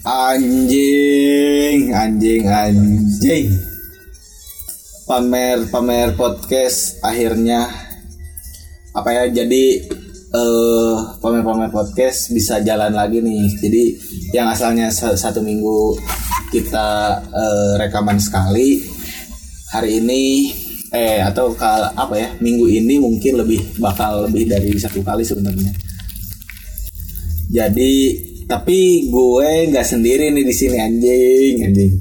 Anjing, anjing, anjing. Pamer pamer podcast akhirnya apa ya jadi eh pamer-pamer podcast bisa jalan lagi nih. Jadi yang asalnya sa- satu minggu kita eh, rekaman sekali hari ini eh atau kal apa ya minggu ini mungkin lebih bakal lebih dari satu kali sebenarnya. Jadi tapi gue nggak sendiri nih di sini anjing anjing.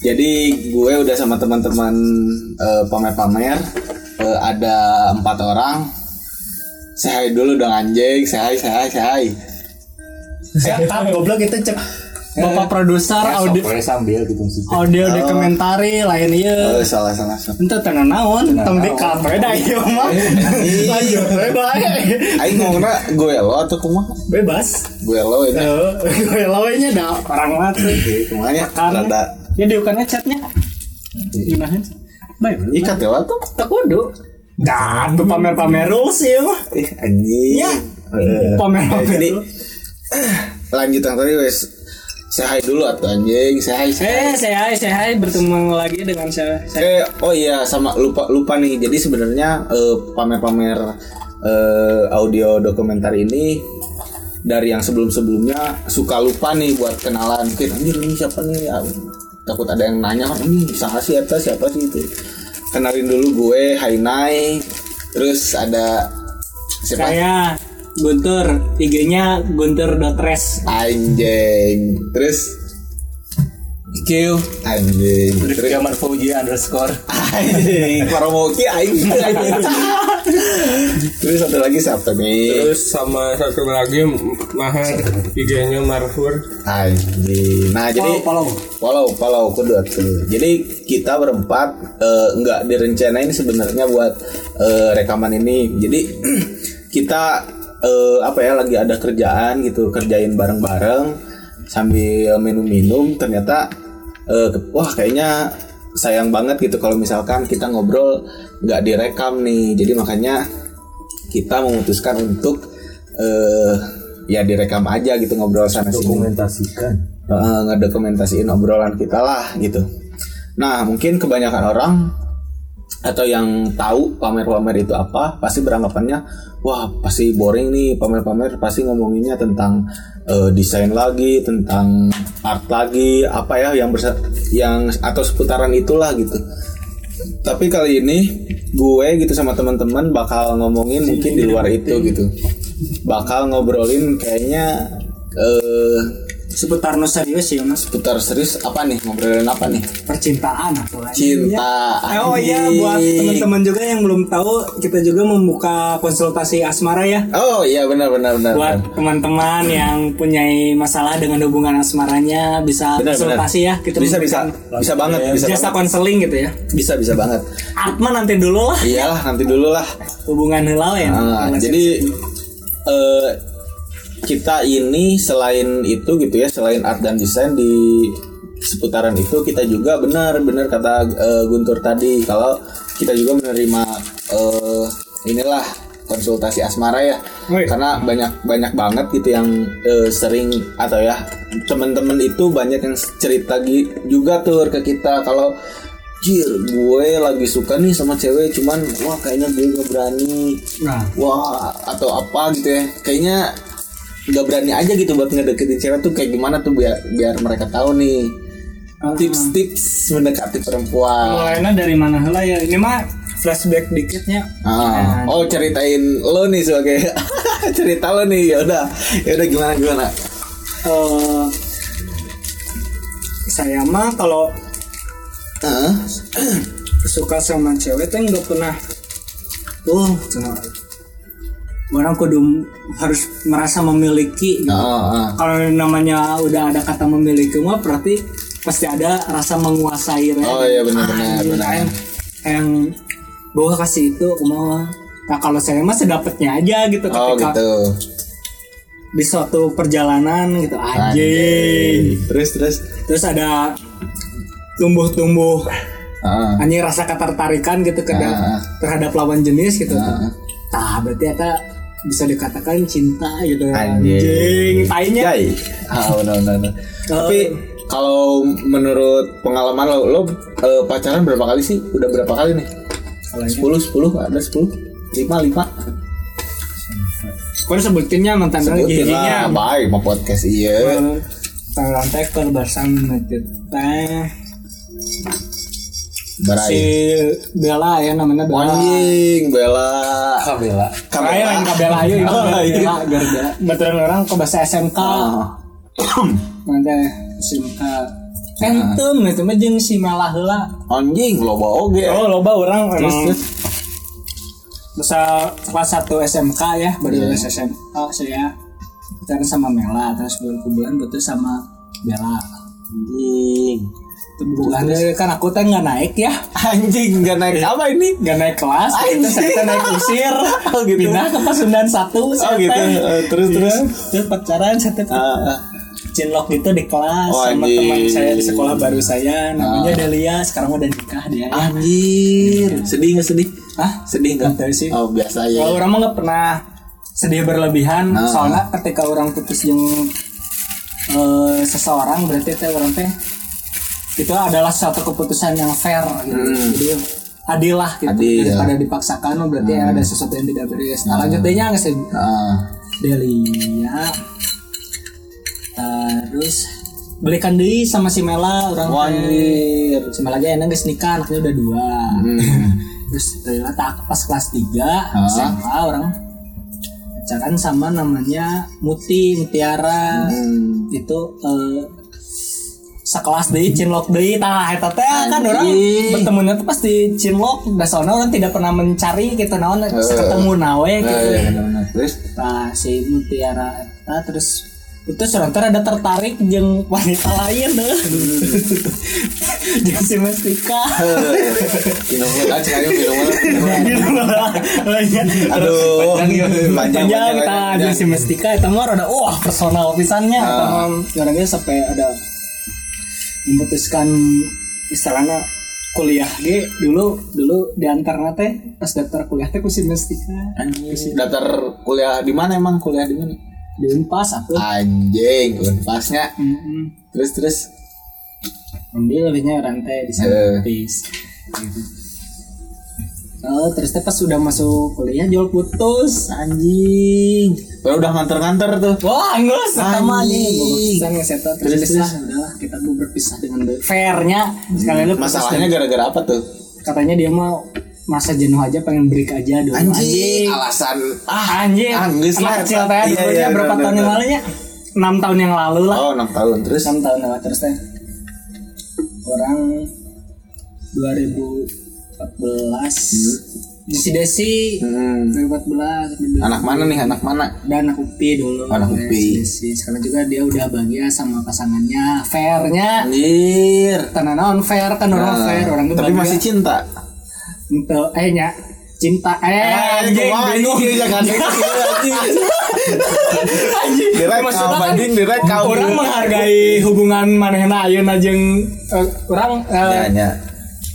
Jadi gue udah sama teman-teman eh, pamer-pamer Eh, ada empat orang. Saya dulu dong anjing, saya saya saya. Siapa goblok itu cek Bapak produser audio sambil gitu maksudnya. audio dokumentari lain ieu. Oh, salah salah. Ente tengah naon, di kafe dah ieu mah. Lanjut we bae. Aing ngomongnya gue lo atau kumaha? Bebas. Gue lo ini. Heeh, gue lawenya dah orang mati. Ke mana? Karena Rada ya diukannya chatnya. Gimana? Baik. ikat ya tuh. Tak kudu. Dah, tuh pamer-pamer rules ya mah. Ih anjing. Ya. Eh, Pamer-pamer jadi rules. lanjut yang tadi wes. Saya hai dulu atau anjing. Saya hai. saya Eh, saya hai, saya hai bertemu lagi dengan saya. Eh, oh iya sama lupa lupa nih. Jadi sebenarnya eh, pamer-pamer eh, audio dokumenter ini dari yang sebelum-sebelumnya suka lupa nih buat kenalan. Mungkin anjir ini siapa nih? Ya, takut ada yang nanya ini siapa sih siapa siapa sih itu. Kenalin dulu gue Hainai. Terus ada siapa? Saya Guntur, IG-nya guntur.res. Anjing. Terus Q anjing. Terus Rifki Aman Fauji underscore. anjing. Promoki anjing. Terus satu lagi siapa nih? Terus sama satu lagi Maher IG-nya Marfur. Anjing. Nah, jadi follow. follow follow kudu. Jadi kita berempat eh, nggak direncanain sebenarnya buat eh, rekaman ini. Jadi kita eh, apa ya lagi ada kerjaan gitu, kerjain bareng-bareng sambil minum-minum ternyata ke- wah kayaknya sayang banget gitu kalau misalkan kita ngobrol nggak direkam nih. Jadi makanya kita memutuskan untuk eh, ya direkam aja gitu ngobrol sana sini Dokumentasikan. uh, ngedokumentasiin obrolan kita lah gitu. Nah mungkin kebanyakan orang atau yang tahu pamer-pamer itu apa pasti beranggapannya wah pasti boring nih pamer-pamer pasti ngomonginnya tentang uh, desain lagi tentang art lagi apa ya yang bersa yang atau seputaran itulah gitu. Tapi kali ini gue gitu sama teman-teman bakal ngomongin mungkin di luar itu gitu. Bakal ngobrolin kayaknya eh Seputar no serius ya mas. Seputar serius apa nih? Ngobrolin apa nih? Percintaan atau cinta Eh, Oh iya buat teman-teman juga yang belum tahu kita juga membuka konsultasi asmara ya. Oh iya benar benar benar buat benar. teman-teman yang punya masalah dengan hubungan asmaranya bisa Benar, konsultasi ya kita bisa bisa. bisa banget bisa jasa konseling gitu ya. Bisa bisa banget. Atma nanti dulu lah. Iyalah nanti dulu lah. Hubungan helau ya. Nah, jadi eh, kita ini selain itu gitu ya selain art dan desain di seputaran itu kita juga benar benar kata eh, Guntur tadi kalau kita juga menerima eh, inilah konsultasi asmara ya. Woi. karena banyak banyak banget gitu yang eh, sering atau ya teman-teman itu banyak yang cerita juga tuh ke kita kalau Jir, gue lagi suka nih sama cewek, cuman wah kayaknya gue gak berani. Nah. Wah atau apa gitu ya. Kayaknya nggak berani aja gitu buat ngedeketin cewek tuh kayak gimana tuh biar biar mereka tahu nih. Tips-tips mendekati perempuan. Mulainya dari mana heula ya? Ini mah flashback dikitnya. Ah. oh ceritain lo nih sebagai cerita lo nih ya udah. Ya udah gimana gimana? Eh saya mah kalau Ah, suka sama cewek tuh nggak pernah cuma orang kudu harus merasa memiliki gitu. ah, ah. kalau namanya udah ada kata memiliki mah berarti pasti ada rasa menguasai. Oh, iya, benar, Ah, benar, iya, benar. yang, yang bahwa kasih itu kumaha nah kalau saya mah sedapatnya aja gitu oh ketika gitu di suatu perjalanan gitu anjing Anjing. terus terus terus ada tumbuh-tumbuh ah. anjing rasa ketertarikan gitu ke Ah. terhadap lawan jenis gitu Ah. nah berarti eta bisa dikatakan cinta gitu Anjing. tainya. Ah, benar benar. benar. Tapi kalau menurut pengalaman lo, lo eh, pacaran berapa kali sih? Udah berapa kali nih? 10 10 ada 10 5 5 Kau sebutinnya mantan giginya lah baik mau podcast iya Tangan teh ke basan teh si Barai Bella ya namanya Bella. Anjing Bella. Kabela. Saya lain kabel ayo itu Oh, Bella Bella. Betulan orang ke bahasa SMK Ah. Nanti SMK Entem itu mah jeung si Mela heula. Anjing loba oge. Oh loba orang emang. terus. Masa kelas 1 SMK ya baru lulus SMK saya pacaran sama Mela terus beberapa bulan putus sama Bella. Anjing bulannya kan aku teh nggak naik ya Anjing gak naik apa ini? nggak naik kelas Anjing. terus kita naik usir Oh, gitu. pindah ke Pasundan satu Oh, gitu. Eh, terus, terus. terus pacaran saya Ah, cinlok gitu di kelas Oh, sama teman saya di sekolah baru saya namanya Delia sekarang udah nikah dia Ah. Anjir Sedih gak sedih? Hah? Sedih gak? Nggak tahu sih. Oh biasa ya Kalau orang mah nggak pernah sedih berlebihan Ah. soalnya ketika orang putus yang eh, seseorang berarti teh orang teh itu adalah suatu keputusan yang fair gitu. Hmm. Jadi adil lah gitu Adil. daripada dipaksakan oh, berarti ada sesuatu yang tidak beres. Nah, lanjutnya nggak sih Ah. Delia terus belikan deui sama si Mela orang teh. Anjir si Mela aja enak geus nikah anaknya udah dua Hmm. terus Delia tak pas kelas 3 SMA orang pacaran sama namanya Muti Mutiara Hmm. itu eh, sekelas deui cinlok deui tah eta teh kan orang bertemunya tuh pasti cinlok da soalnya orang tidak pernah mencari gitu naon ketemu nawe gitu Eh, bener-bener. Terus Nah, si Mutiara eta terus putus orang teh ada tertarik jeung wanita lain deh. jeung si Mestika. minum dulu aja ayo minum dulu. Aduh, panjang kita panjang. jeung si Mestika eta mah rada wah personal pisannya Ah. orangnya sampai ada memutuskan istilahnya kuliah ge dulu dulu diantarna teh pas daftar kuliah teh ku si Mestika Anjing. Daftar kuliah di mana emang kuliah di mana? di Unpas aku Anjing, unpasnya. Mm-mm. Terus terus. ambil lebihnya rantai di Santis gitu. Oh, terus pas sudah masuk kuliah jual putus Anjing. Baru udah nganter-nganter tuh. Wah, enggak sama Anjing. Bisa nih setan. Terus Terus, terus. udahlah kita berpisah dengan fairnya sekali lu Masalahnya gara-gara apa tuh? katanya dia mau masa jenuh aja pengen break aja dulu. Anjing, alasan. Ah anjing. Anjing anak lah, kecil teh iya, iya, berapa bener, tahun yang bener. lalunya enam tahun yang lalu lah. Oh, 6 tahun. Terus. enam tahun lah terus teh orang 2014 di si Desi Hmm. 2014 Anak mana nih? Anak mana? dan anak Upi dulu Anak Upi. si Desi. sekarang juga dia udah bahagia sama pasangannya fairnya Anjir. karena non fair kan orang Nah, fair orang tapi bahagia. masih cinta. Ente, eh nya cinta eh anjing kumaha, bingung anjing, jangan anjing. anjing Direk kaum, kan anjing, direk kaum. orang menghargai hubungan manehna ayeuna jeung eh, orang eh, Ya, ya.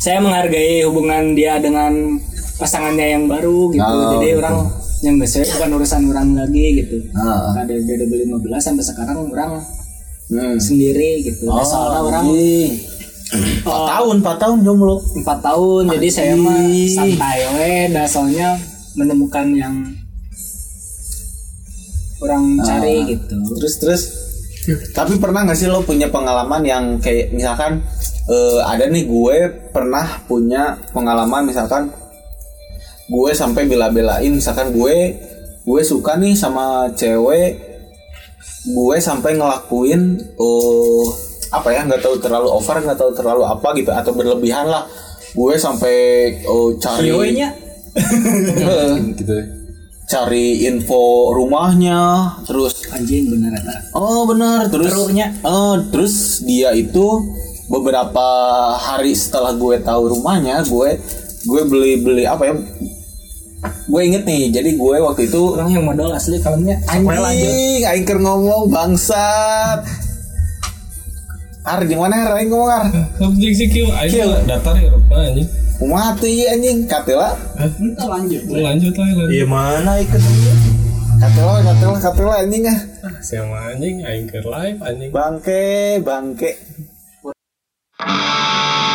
Saya menghargai hubungan dia dengan pasangannya yang baru gitu Oh, jadi gitu. orang yang nggak saya bukan urusan orang lagi gitu Ah. ada dari 2015 sampai sekarang orang Hmm. sendiri gitu Oh, soalnya orang anjing. eh, 4 tahun, 4 tahun jomblo. empat tahun jadi saya mah santai we dah soalnya menemukan yang orang cari Ah. gitu Terus terus. Tapi pernah gak sih lo punya pengalaman yang kayak misalkan eh, ada nih gue pernah punya pengalaman misalkan gue sampai bela-belain misalkan gue gue suka nih sama cewek gue sampai ngelakuin oh apa ya nggak tahu terlalu over nggak tahu terlalu apa gitu atau berlebihan lah. Gue sampai oh cari Ceweknya Eh, gitu cari info rumahnya terus anjing bener eta oh benar terus Terunya. oh terus dia itu beberapa hari setelah gue tahu rumahnya gue gue beli beli apa ya gue inget nih jadi gue waktu itu orang yang modal asli kalemnya anjing aing keur ngomong bangsat Ar gimana Ar aing ngomong Ar Objek sih Kieu. aja datar ya rupa anjing. Ieu anjing katela Entah lanjut Lanjut lah lanjut. Iya mana ikut Katela, katela, katela anjing ah. Siapa anjing aing keur live anjing. Bangke, bangke. Música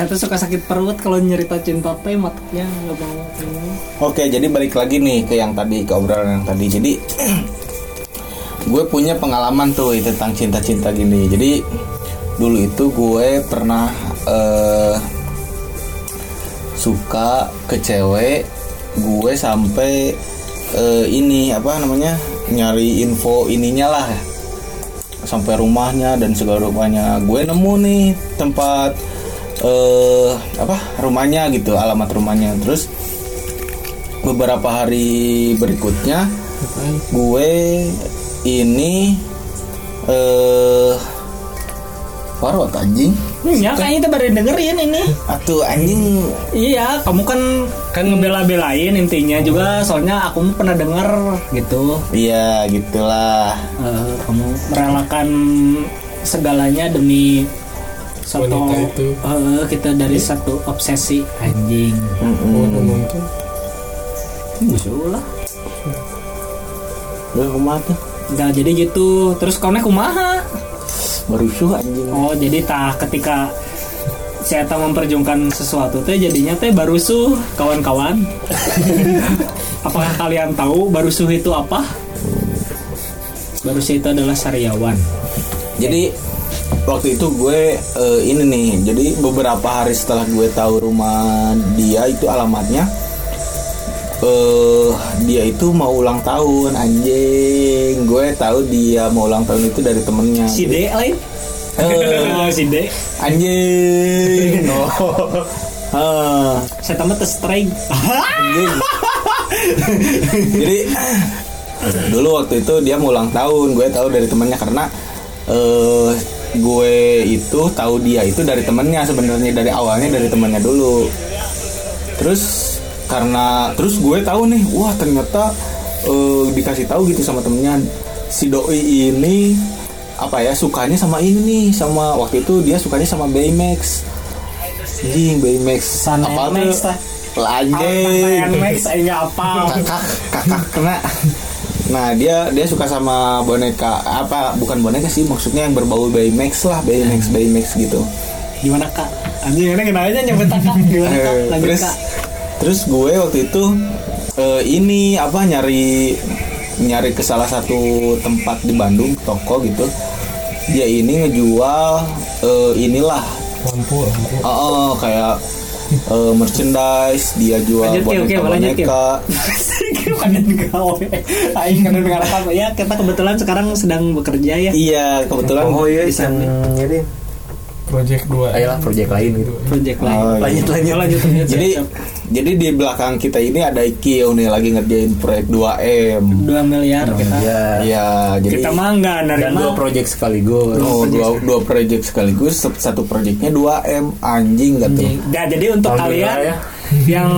Saya tuh suka sakit perut kalau nyerita cinta teh matanya nggak mau. Oke, jadi balik lagi nih ke yang tadi ke obrolan yang tadi. Jadi gue punya pengalaman tuh tentang cinta-cinta gini. Jadi dulu itu gue pernah eh, suka ke cewek, gue sampai eh, ini apa namanya nyari info ininya lah sampai rumahnya dan segala rupanya gue nemu nih tempat eh apa? Rumahnya gitu alamat rumahnya. Terus beberapa hari berikutnya gue ini eh Farwat anjing. Ya kayaknya kita baru dengerin ini. Atuh anjing. Iya, kamu kan kan ngebela-belain intinya juga soalnya aku pernah denger gitu. Iya gitulah. Eh, kamu merelakan segalanya demi satu Wanita itu. eh, kita dari satu obsesi anjing. Ngomong tuh. Musuh lah. Udah kumaha tuh Nah jadi gitu Terus kamu kumaha Berusuh anjing Oh jadi tah ketika saya tak memperjuangkan sesuatu teh jadinya teh barusuh kawan-kawan. Apakah kalian tahu barusuh itu apa? Barusuh itu adalah sariawan. jadi waktu itu gue eh, ini nih jadi beberapa hari setelah gue tahu rumah dia itu alamatnya eh dia itu mau ulang tahun anjing gue tahu dia mau ulang tahun itu dari temennya Si D lain. Eh, si D. anjing oh. Ah, Saya tamat tes strike. anjing jadi dulu waktu itu dia mau ulang tahun gue tahu dari temennya karena eh gue itu tahu dia itu dari temennya sebenarnya dari awalnya dari temennya dulu. Terus karena terus gue tahu nih wah ternyata eh, dikasih tahu gitu sama temennya. Si doi ini apa ya sukanya sama ini nih sama waktu itu dia sukanya sama Baymax. Anjing Baymax. San apa tuh? tah. anjing. Max saya nggak apa. kakak kakak kena nah dia dia suka sama boneka apa bukan boneka sih maksudnya yang berbau Baymax lah Baymax Baymax gitu Gimana kak? Anjing ini kenanya nyebut kak? Gimana kak? Lanjut terus kak. terus gue waktu itu eh, ini apa nyari nyari ke salah satu tempat di Bandung toko gitu dia ini ngejual eh, inilah lampu lampu oh, oh, kayak eh, merchandise dia jual Lanjut, boneka Ki. boneka? Aing kan dengar apa ya? Kita kebetulan sekarang sedang bekerja ya. iya kebetulan Oh iya, nih. ini. Project 2 Ayolah project lain gitu. Project lain. Oh, iya. lanjut lanjut lanjut lanjut. jadi jadi di belakang kita ini ada Ikio nih lagi ngerjain proyek 2M 2 miliar kita. Ya. Iya, jadi Kita mah enggak Dan nerima. dua project sekaligus. Oh, dua, dua project sekaligus satu projectnya 2M anjing gak tuh Nah, jadi untuk Alhamdulillah kalian ya. yang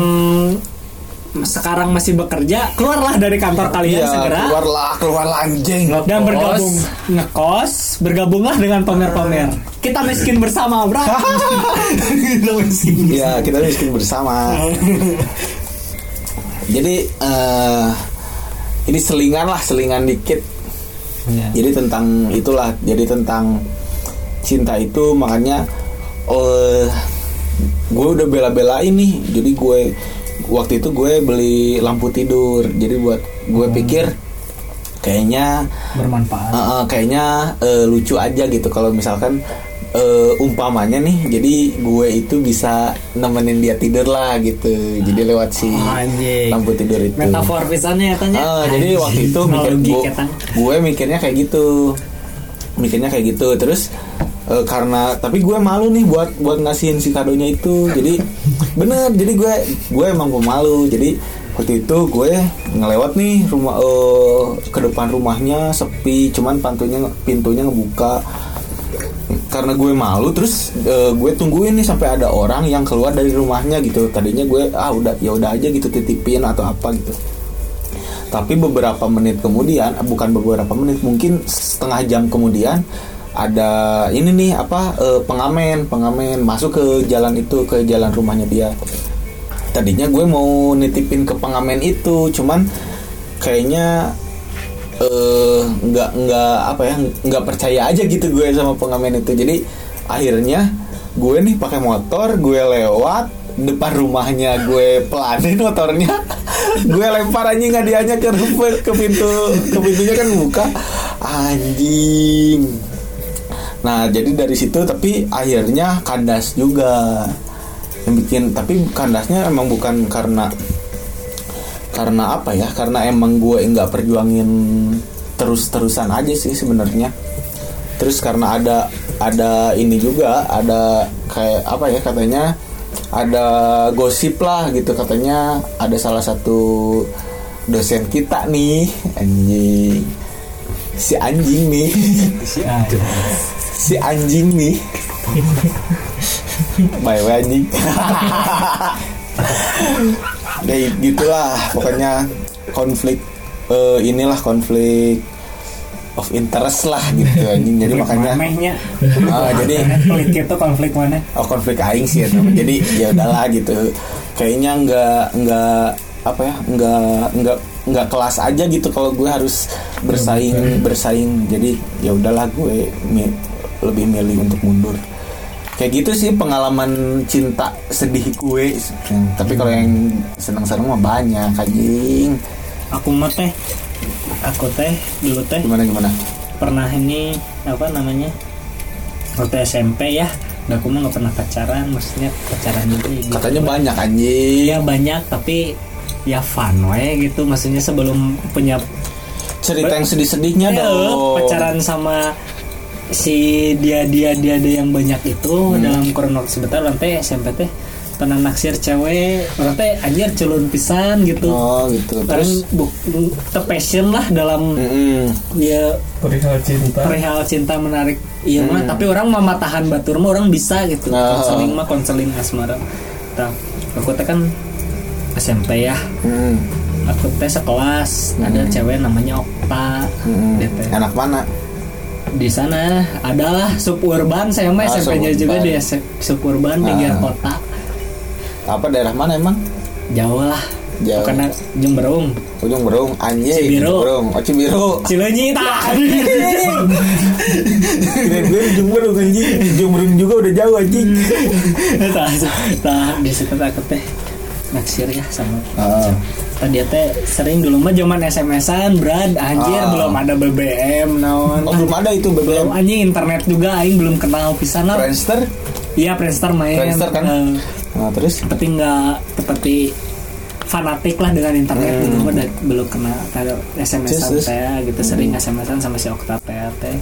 sekarang masih bekerja, keluarlah dari kantor kalian Iya segera keluarlah keluarlah anjing dan Ngekos. bergabung ngekos, bergabunglah dengan pamer-pamer. Kita miskin bersama, Bro. Kita miskin. Iya kita miskin bersama Jadi eh ini selingan lah selingan dikit Iya. Jadi tentang itulah jadi tentang cinta itu makanya eh gue udah bela-belain nih jadi gue waktu itu gue beli lampu tidur. Jadi buat gue pikir kayaknya Bermanfaat. Uh, uh, kayaknya uh, lucu aja gitu kalau misalkan uh, umpamanya nih jadi gue itu bisa nemenin dia tidur lah gitu. Jadi lewat si Anjing. lampu tidur itu. Metafor pisannya ya tanya. Ah, jadi waktu itu mikir gue, gue mikirnya kayak gitu mikirnya kayak gitu. Terus eh, karena tapi gue malu nih buat buat ngasihin si kadonya itu. Jadi bener jadi gue gue emang pemalu. Jadi waktu itu gue ngelewat nih rumah eh, ke depan rumahnya sepi cuman pantunya pintunya ngebuka. Karena gue malu terus eh, gue tungguin nih sampai ada orang yang keluar dari rumahnya gitu. Tadinya gue ah udah ya udah aja gitu titipin atau apa gitu tapi beberapa menit kemudian eh, bukan beberapa menit mungkin setengah jam kemudian ada ini nih apa eh, pengamen pengamen masuk ke jalan itu ke jalan rumahnya dia. Tadinya gue mau nitipin ke pengamen itu cuman kayaknya eh, nggak nggak apa ya nggak percaya aja gitu gue sama pengamen itu. Jadi akhirnya gue nih pakai motor gue lewat depan rumahnya gue pelanin motornya gue lempar anjing hadiahnya ke ke pintu ke pintunya kan buka. Anjing. Nah jadi dari situ tapi akhirnya kandas juga. Yang bikin tapi kandasnya emang bukan karena karena apa ya? Karena emang gue nggak perjuangin terus-terusan aja sih sebenarnya. Terus karena ada ada ini juga ada kayak apa ya katanya ada gosip lah gitu katanya ada salah satu dosen kita nih anjing. Si anjing nih. Si anjing. Nih. Bye bye anjing. Kayak gitulah pokoknya konflik eh, inilah konflik of interest lah gitu anjing. Jadi makanya. Ah, jadi konflik itu konflik mana? oh konflik aing sih ya jadi ya udahlah gitu. Kayaknya nggak nggak apa ya nggak nggak nggak kelas aja gitu kalau gue harus bersaing bersaing. Jadi ya udahlah gue mi- lebih milih untuk mundur. Kayak gitu sih pengalaman cinta sedih gue. Hmm, tapi kalau yang senang-senang mah banyak anjing. Aku mah teh. Aku teh dulu teh gimana gimana pernah ini apa namanya waktu SMP ya Nah, aku mah nggak pernah pacaran maksudnya pacaran ya gitu. Katanya banyak anjing. Iya banyak tapi ya fun we gitu maksudnya sebelum punya Cerita yang sedih-sedihnya Eh, dong. pacaran sama si dia dia dia dia yang banyak itu Hmm. dalam kurun waktu sebentar nanti SMP teh pernah naksir cewek orang teh anjir culun pisan gitu Oh gitu. Terus bu, te passion lah dalam Mm-mm. ya perihal cinta perihal cinta menarik iya mah tapi orang mah matahan batur mah orang bisa gitu. Ah. konseling mah konseling asmara nah, aku teh kan SMP ya Mm-mm. aku teh sekelas ada cewek namanya Okta teh. Anak mana? di sana adalah suburban saya mah Ah, SMP-nya juga di suburban di Ah. Gear kota Apa daerah mana emang? jauh lah Jauh. karena Jemberung Ujung Berung, anjing. Cibiru. Berung. Oh Cibiru. Cileunyi tah gue ujung Berung anjing. Ujung Berung juga udah jauh anjing. tah tah di situ aku teh naksir ya sama Ah. tadi teh sering dulu mah zaman SMS-an brad anjir Ah. belum ada BBM naon Oh belum ada itu belum BBM. anjing internet juga aing belum kenal pisan lah Friendster. iya Friendster main Friendster kan? Eh, Nah terus seperti nggak seperti fanatik lah dengan internet Hmm. dulu mah da- belum kena ada SMS-an teh gitu sering SMS-an sama si Okta teh teh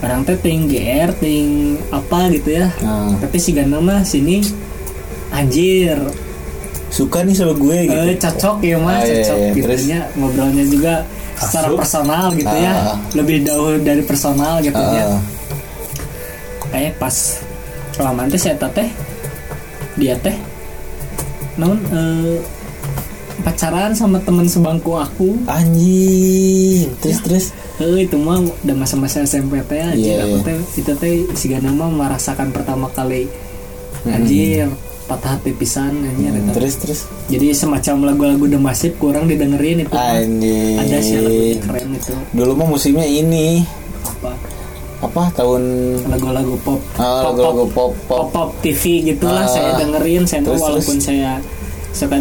orang teh ting GR ting apa gitu ya Nah. tapi si Gana mah sini anjir suka nih sama gue gitu. eh, cocok ya mas Ah, iya, cocok iya. gitu Terus? nya ngobrolnya juga secara personal gitu ya Ah. lebih jauh dari personal gitu ya Ah. kayak pas kelamaan teh saya teh dia teh non eh, pacaran sama temen sebangku aku Anjing. Terus terus. eh itu mah udah masa-masa SMP teh anjir Iya, aku iya. teh itu teh si Gana mah merasakan pertama kali anjir patah hati pisan anjir eta. Terus terus. jadi semacam lagu-lagu The Massive kurang didengerin itu. Anjing. ada sih lagunya keren itu Dulu mah musimnya ini apa apa tahun lagu-lagu pop Ah, pop lagu-lagu pop pop. pop pop TV gitulah Ah. saya dengerin saya Terus, walaupun saya suka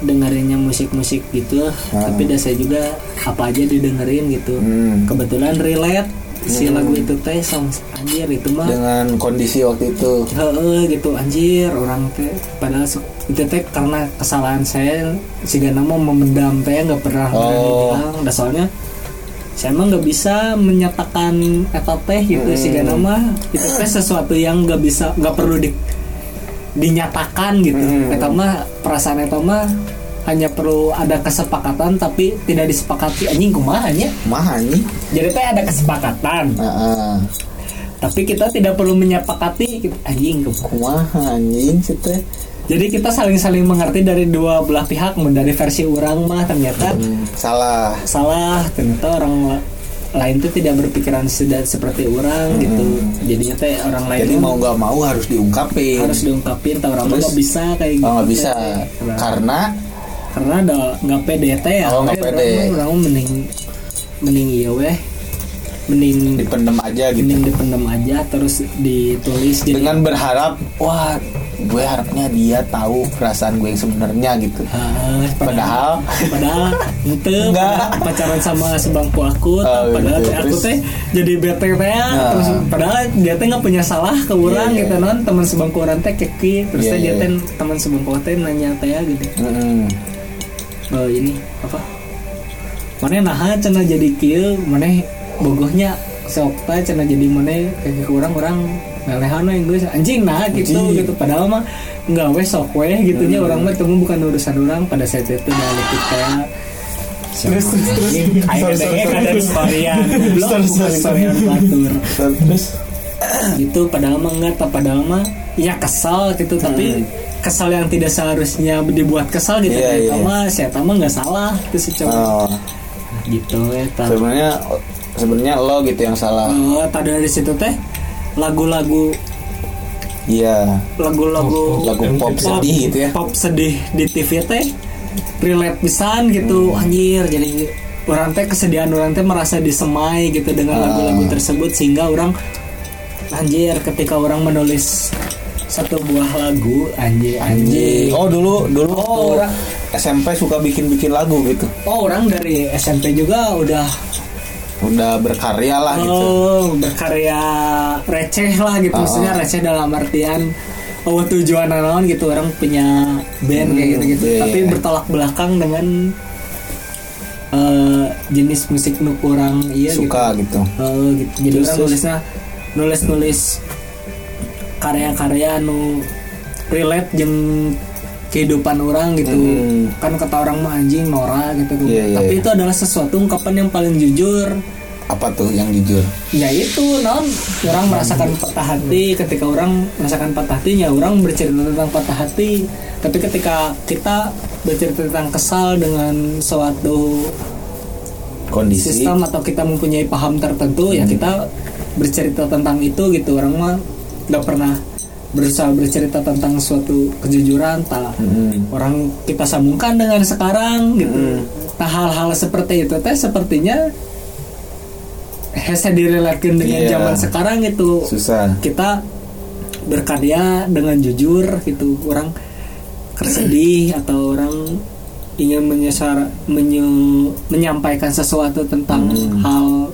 dengerinnya musik-musik gitu tapi dah saya juga apa aja didengerin gitu. Hmm. kebetulan relate si lagu itu teh sama anjir itu mah Dengan kondisi waktu itu. Heeh gitu anjir orang teh padahal itu teh karena kesalahan saya si Gana mau memendam teh nggak pernah Oh. bilang Dah soalnya saya emang nggak bisa menyatakan eta teh gitu Hmm. Gana mah itu teh sesuatu yang nggak bisa nggak perlu di, dinyatakan gitu Hmm. eta mah perasaan eta mah hanya perlu ada kesepakatan tapi tidak disepakati anjing kumaha nya Mah anjing. jadi teh ada kesepakatan Heeh. tapi kita tidak perlu menyepakati gitu. anjing kumaha Kumaha anjing sih teh. Jadi kita saling-saling mengerti dari dua belah pihak, dari versi orang mah ternyata Hmm, salah. salah, ternyata orang la- lain tuh tidak berpikiran seda- seperti orang gitu. Jadinya teh orang lain Hmm. Jadi mau nggak mau harus diungkapin. harus diungkapin, tapi orang nggak bisa kayak gitu. Oh nggak bisa. Karena, Karena karena ada nggak pede teh ya. Oh, nggak pede. Orang mending mending iya weh, mending dipendem aja gitu. mending dipendam aja terus ditulis jadi Dengan berharap, wah, gue harapnya dia tahu perasaan gue yang sebenarnya gitu. Ah, Padahal padahal itu pacaran sama sebangku aku Oh, padahal gitu. aku teh jadi bete teh Nah. terus padahal dia teh nggak punya salah ke orang Iya, iya. gitu non teman sebangku orang teh keki terus Iya, teh dia iya. teh teman sebangku teh nanya teh gitu mm, oh ini apa mana nah cina jadi kieu mana bogohnya teh cina jadi mana kayak kurang orang ngelehan yang gue anjing nah gitu Anjing. gitu. Padahal mah nggak weh sok weh gitunya orang mah temu bukan urusan orang pada saat itu nah kayak terus terus terus. Ada belum bukan storyan batur. Terus. Gitu padahal mah enggak padahal mah ya kesal gitu tapi kesal yang tidak seharusnya dibuat kesal gitu yeah, iya. mah saya mah nggak salah. Itu si cowok. Oh, gitu ya sebenarnya sebenarnya lo gitu yang salah. oh tak dari situ teh lagu-lagu Iya, lagu-lagu lagu pop sedih gitu ya. pop sedih di TV teh relate pisan gitu Hmm. anjir jadi orang teh kesedihan orang teh merasa disemai gitu dengan Ah. lagu-lagu tersebut sehingga orang anjir ketika orang menulis satu buah lagu anjir anjir Oh dulu dulu Oh, orang- SMP suka bikin-bikin lagu gitu. oh orang dari SMP juga udah udah berkarya lah gitu Oh, berkarya receh lah gitu. Maksudnya receh dalam artian oh tujuan naon gitu orang punya band kayak gitu-gitu. iya, Tapi iya. bertolak belakang dengan eh, jenis musik nu kurang iya suka gitu, gitu. Oh, gitu. Jadi Terus, orang nulisnya nulis-nulis karya-karya nu relate jeung kehidupan orang gitu. Hmm. kan kata orang mah anjing Nora gitu Iya, iya, tapi iya. itu adalah sesuatu ungkapan yang paling jujur. Apa tuh yang jujur? Ya itu non. Orang merasakan patah hati. Ketika orang merasakan patah hatinya orang bercerita tentang patah hati. Tapi ketika kita bercerita tentang kesal dengan suatu kondisi. sistem atau kita mempunyai paham tertentu ya kita bercerita tentang itu gitu. Orang mah nggak pernah berusaha bercerita tentang suatu kejujuran tak Mm-mm. orang kita sambungkan dengan sekarang gitu. Nah hal-hal seperti itu teh sepertinya hese direlakan dengan Iya. zaman sekarang itu susah. Kita berkarya dengan jujur gitu. Orang tersedih atau orang ingin menyesar menye- menyampaikan sesuatu tentang hal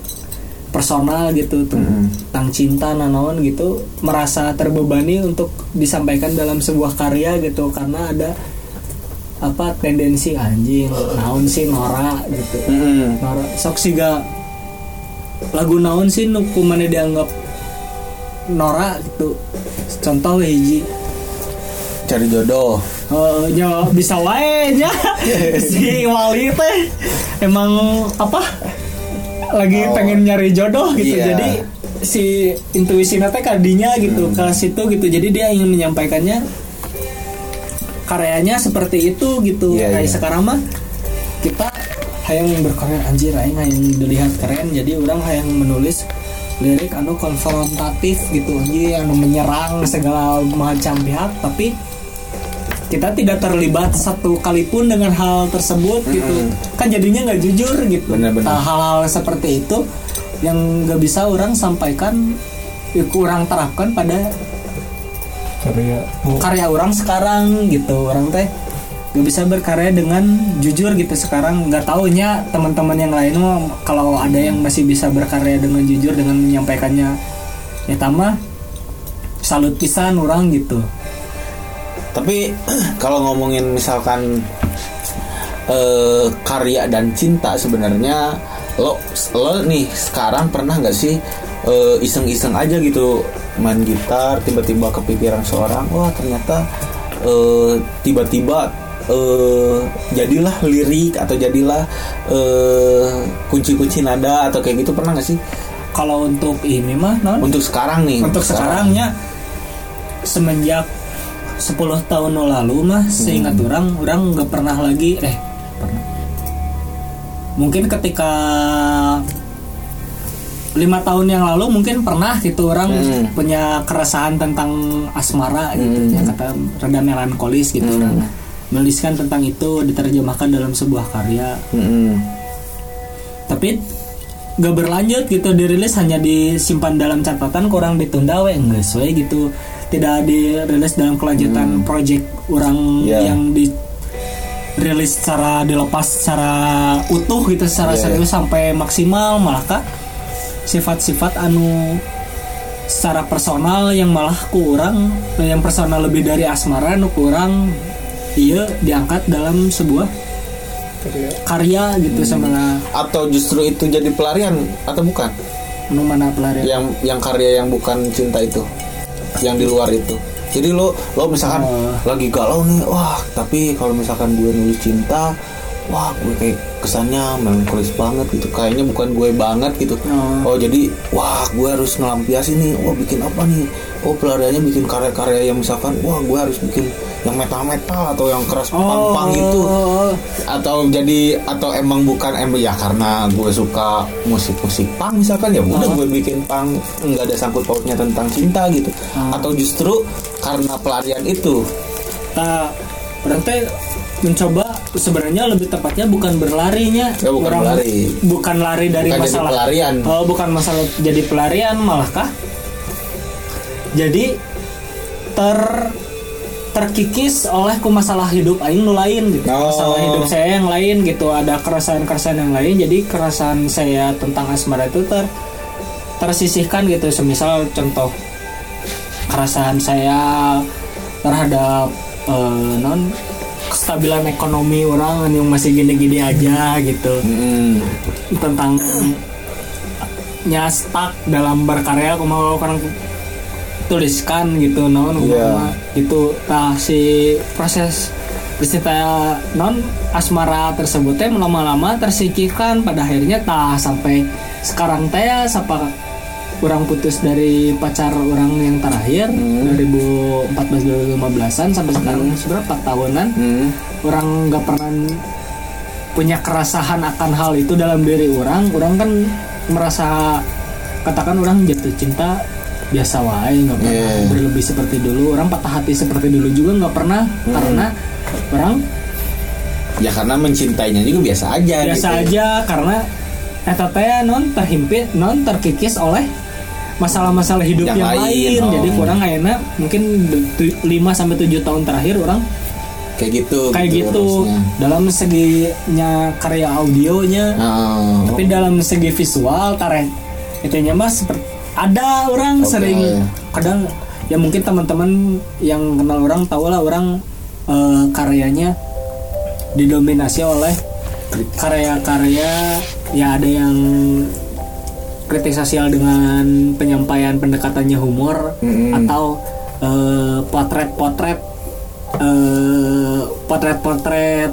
personal gitu ten- tentang cinta nanaon gitu merasa terbebani untuk disampaikan dalam sebuah karya gitu karena ada apa tendensi anjing naon sih Nora gitu. Mm-mm. Nora sok siga lagu naon sih nu kumane dianggap Nora gitu. Contoh hiji. Cari jodoh. Eh, nya bisa wae nya. Si Wali teh emang apa lagi pengen nyari jodoh gitu. Iya. jadi si intuisi teh kadinya gitu ke situ gitu. Jadi dia ingin menyampaikannya karyanya seperti itu gitu. Iya, kayak iya. sekarang mah kita hayang berkarya. Anjir aing hayang dilihat keren. Jadi orang hayang menulis lirik anu konfrontatif gitu. Anjir anu menyerang segala macam pihak. Tapi kita tidak terlibat satu kali pun dengan hal tersebut gitu. Kan jadinya nggak jujur gitu. Nah, hal-hal seperti itu yang nggak bisa orang sampaikan ya, kurang terapkan pada karya karya orang sekarang gitu. Orang teh nggak bisa berkarya dengan jujur gitu. Sekarang nggak taunya teman-teman yang lain mah kalau ada yang masih bisa berkarya dengan jujur dengan menyampaikannya. Ya tama salut pisan orang gitu tapi kalau ngomongin misalkan eh, karya dan cinta sebenarnya lo lo nih sekarang pernah nggak sih eh, iseng-iseng aja gitu main gitar tiba-tiba kepikiran seorang wah ternyata eh, tiba-tiba eh, jadilah lirik atau jadilah kunci-kunci nada atau kayak gitu pernah nggak sih? Kalau untuk ini mah non. Untuk sekarang nih untuk sekarangnya semenjak 10 tahun lalu mah seingat orang orang nggak pernah lagi eh pernah. Mungkin ketika lima tahun yang lalu mungkin pernah gitu orang Hmm. punya keresahan tentang asmara gitu. Yang kata rada melankolis gitu. Orang menuliskan tentang itu diterjemahkan dalam sebuah karya. Mm-mm. tapi gak berlanjut gitu dirilis hanya disimpan dalam catatan kurang ditunda we enggak we gitu tidak dirilis dalam kelanjutan project orang Iya. yang di rilis secara dilepas secara utuh gitu secara Iya, serius sampai maksimal malah kak sifat-sifat anu secara personal yang malah kurang yang personal lebih dari asmara nu kurang iya diangkat dalam sebuah karya. gitu sama atau justru itu jadi pelarian atau bukan? Nu mana pelarian? Yang yang karya yang bukan cinta itu yang di luar itu. Jadi lo lo misalkan Oh. lagi galau nih wah tapi kalau misalkan gue nulis cinta wah gue kayak kesannya melankolis banget gitu. Kayaknya bukan gue banget gitu. Oh. oh jadi wah gue harus ngelampiasin nih. Wah bikin apa nih? Oh pelariannya bikin karya-karya yang misalkan wah gue harus bikin yang metal-metal atau yang keras pang-pang itu atau jadi atau emang bukan emang ya karena gue suka musik-musik pang misalkan ya udah gue bikin pang nggak ada sangkut pautnya tentang cinta gitu. Atau justru karena pelarian itu. Nah, berarti mencoba sebenarnya lebih tepatnya bukan berlarinya. Ya, bukan berlari. bukan lari dari Bukan masalah pelarian. oh bukan masalah jadi pelarian malah kah jadi ter terkikis oleh ku masalah hidup aing nu lain gitu Oh. masalah hidup saya yang lain gitu ada keresahan-keresahan yang lain jadi keresahan saya tentang asmara itu ter tersisihkan gitu semisal contoh keresahan saya terhadap eh, non kestabilan ekonomi orang yang masih gini-gini aja gitu Mm-mm. tentang nya stuck dalam berkarya aku mau orang tuliskan gitu non Iya. gitu nah si proses cerita non asmara tersebut teh lama-lama tersingkirkan pada akhirnya tah sampai sekarang teh siapa orang putus dari pacar orang yang terakhir 2014 2015an sampai sekarang sudah 4 tahunan Mm. orang nggak pernah punya kerasahan akan hal itu dalam diri orang orang kan merasa katakan orang jatuh cinta biasa wae nggak pernah Iya. berlebih seperti dulu orang patah hati seperti dulu juga nggak pernah karena orang Ya karena mencintainya juga biasa aja. biasa gitu. aja karena eta teh non terhimpit non terkikis oleh masalah-masalah hidup Yang yang, lain, lain, oh. jadi kurang akhirnya mungkin 5 sampai 7 tahun terakhir orang Kayak gitu. kayak gitu maksudnya. dalam seginya karya audionya Oh. tapi dalam segi visual karya itunya mas seperti ada orang Oke. sering kadang ya mungkin teman-teman yang kenal orang tahu lah orang eh, karyanya didominasi oleh karya-karya ya ada yang kritik sosial dengan penyampaian pendekatannya humor Mm-mm. atau eh, potret-potret eh, potret-potret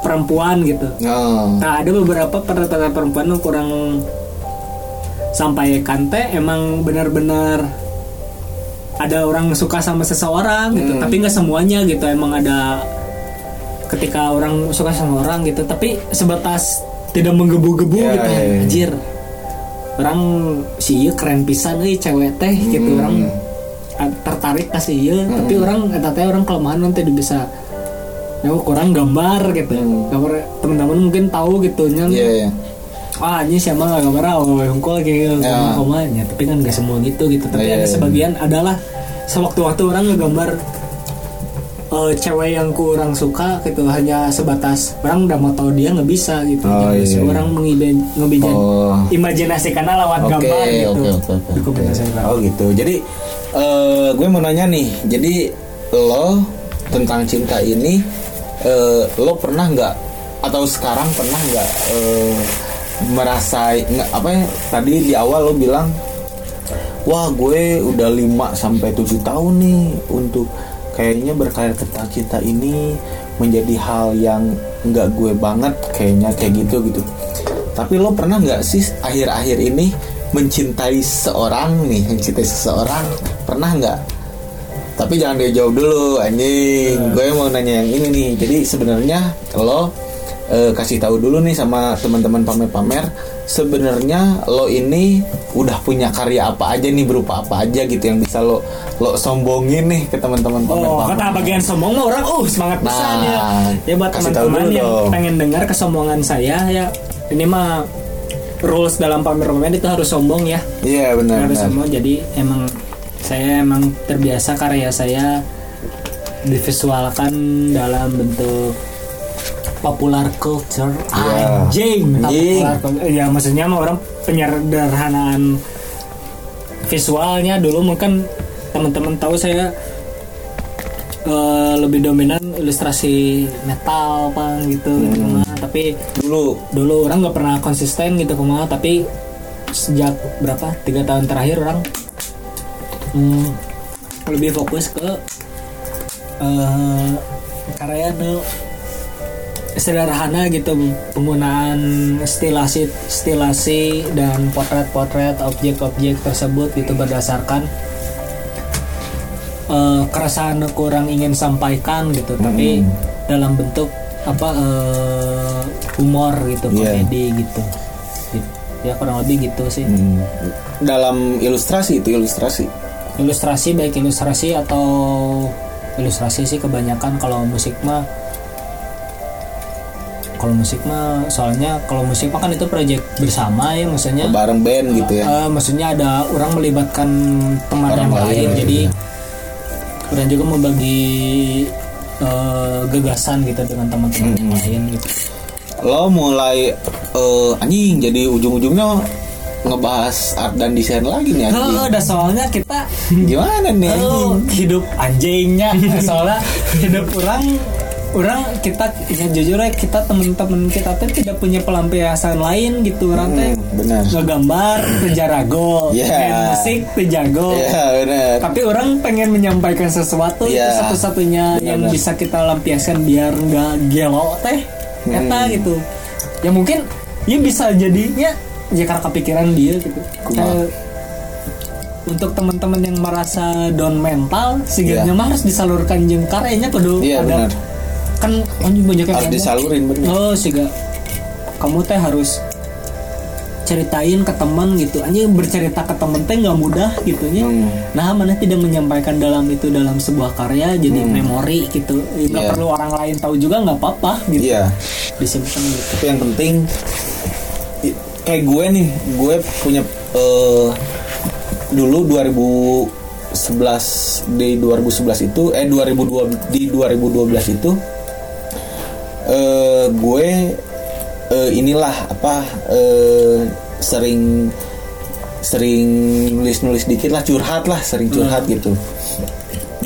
perempuan gitu Oh. Nah ada beberapa potret-potret perempuan yang kurang sampaikan teh emang benar-benar ada orang suka sama seseorang gitu. Hmm. tapi nggak semuanya gitu emang ada ketika orang suka sama orang gitu. Tapi sebatas tidak menggebu-gebu Ya, gitu. ya, ya. anjir. Orang si ieu keren pisan euy cewek teh gitu. Hmm. orang ah, tertarik ke si ieu. Tapi orang eta teh orang kelemahan nanti bisa ya kurang gambar gitu. Gambar teman-teman mungkin tahu gitu nya Hmm. Iya iya. ah ini siapa nggak gambar oh hongkol kayak Ya. komanya tapi kan nggak semua gitu gitu tapi Iya, ada iya. sebagian adalah sewaktu-waktu orang ngegambar eh, cewek yang kurang suka gitu hanya sebatas orang udah mau tahu dia nggak bisa gitu Oh, Jadi iya, iya. orang mengiben ngebijan Oh. imajinasi karena lewat Oke, gambar gitu oke, oke, oke. Dokumentasikan. Oh gitu. Jadi eh, gue mau nanya nih. Jadi lo tentang cinta ini, eh, lo pernah nggak atau sekarang pernah nggak eh, merasa nggak- apa ya? Tadi di awal lo bilang, wah gue udah 5 sampai 7 tahun nih untuk kayaknya berkarir tentang cinta ini menjadi hal yang nggak gue banget kayaknya kayak gitu gitu. Tapi lo pernah nggak sih akhir-akhir ini mencintai seorang nih, mencintai seseorang pernah nggak? Tapi jangan dia jawab dulu, anjing. Gue mau nanya yang ini nih. Jadi sebenarnya lo eh, kasih tahu dulu nih sama teman-teman pamer-pamer. Sebenarnya lo ini udah punya karya apa aja nih berupa apa aja gitu yang bisa lo lo sombongin nih ke teman-teman Oh, pamer-pamer. kata bagian sombong mah orang, uh semangat Nah, pisan ya. Ya buat teman-teman yang dong. pengen dengar kesombongan saya ya, ini mah rules dalam pamer-pamer itu harus sombong ya. Iya benar. harus benar. sombong. Jadi emang saya emang terbiasa karya saya divisualkan dalam bentuk popular culture Iya. anjing tak Anjing. popular culture. ya maksudnya mah orang penyederhanaan visualnya dulu mungkin teman-teman tahu saya eh, lebih dominan ilustrasi metal apa gitu gitu Hmm. mah. tapi Dulu dulu orang nggak pernah konsisten gitu kumaha tapi sejak berapa tiga tahun terakhir orang hmm, lebih fokus ke eh karya nu sederhana gitu penggunaan stilasi stilasi dan potret-potret objek-objek tersebut gitu berdasarkan eh, keresahan kurang ingin sampaikan gitu tapi dalam bentuk apa eh, humor gitu Iya. komedi gitu Gitu. ya kurang lebih gitu sih hmm, dalam ilustrasi itu ilustrasi. ilustrasi baik ilustrasi atau ilustrasi sih kebanyakan kalau musik mah kalau musik mah soalnya kalau musik mah kan itu project bersama ya maksudnya Bareng band gitu ya. Eh, maksudnya ada orang melibatkan teman Orang yang lain gitu jadi ya. orang juga membagi eh, gagasan gitu dengan teman-teman yang lain gitu lo mulai eh, anjing jadi ujung-ujungnya ngebahas art dan desain lagi nih anjing. Oh, udah soalnya kita Gimana nih anjing? oh, hidup anjingnya soalnya hidup orang orang kita ya jujur ya kita temen-temen kita tuh tidak punya pelampiasan lain gitu orang teh Hmm, benar. ngegambar tejarago Yeah. main musik tejago Iya benar. tapi orang pengen menyampaikan sesuatu itu Iya. satu-satunya yang Benar. bisa kita lampiaskan biar nggak gelo teh eta Hmm. gitu ya mungkin ya bisa jadinya ya karena kepikiran dia gitu untuk teman-teman yang merasa down mental siganya Iya. mah harus disalurkan jeung karyanya kudu Iya, ada benar. Kan anjing banyak yang Harus disalurin benar. oh siga kamu teh harus ceritain ke teman gitu anjing bercerita ke temen teh nggak mudah gitunya Hmm. nah mana tidak menyampaikan dalam itu dalam sebuah karya jadi memori gitu nggak Hmm. Iya. perlu orang lain tahu juga nggak apa-apa gitu Iya. disimpan gitu Tapi yang penting kayak gue nih, gue punya eh, dulu 2011 di 2011 itu eh 2002 di 2012 itu eh gue eh, inilah apa eh, sering sering nulis-nulis dikit lah curhat lah sering curhat gitu.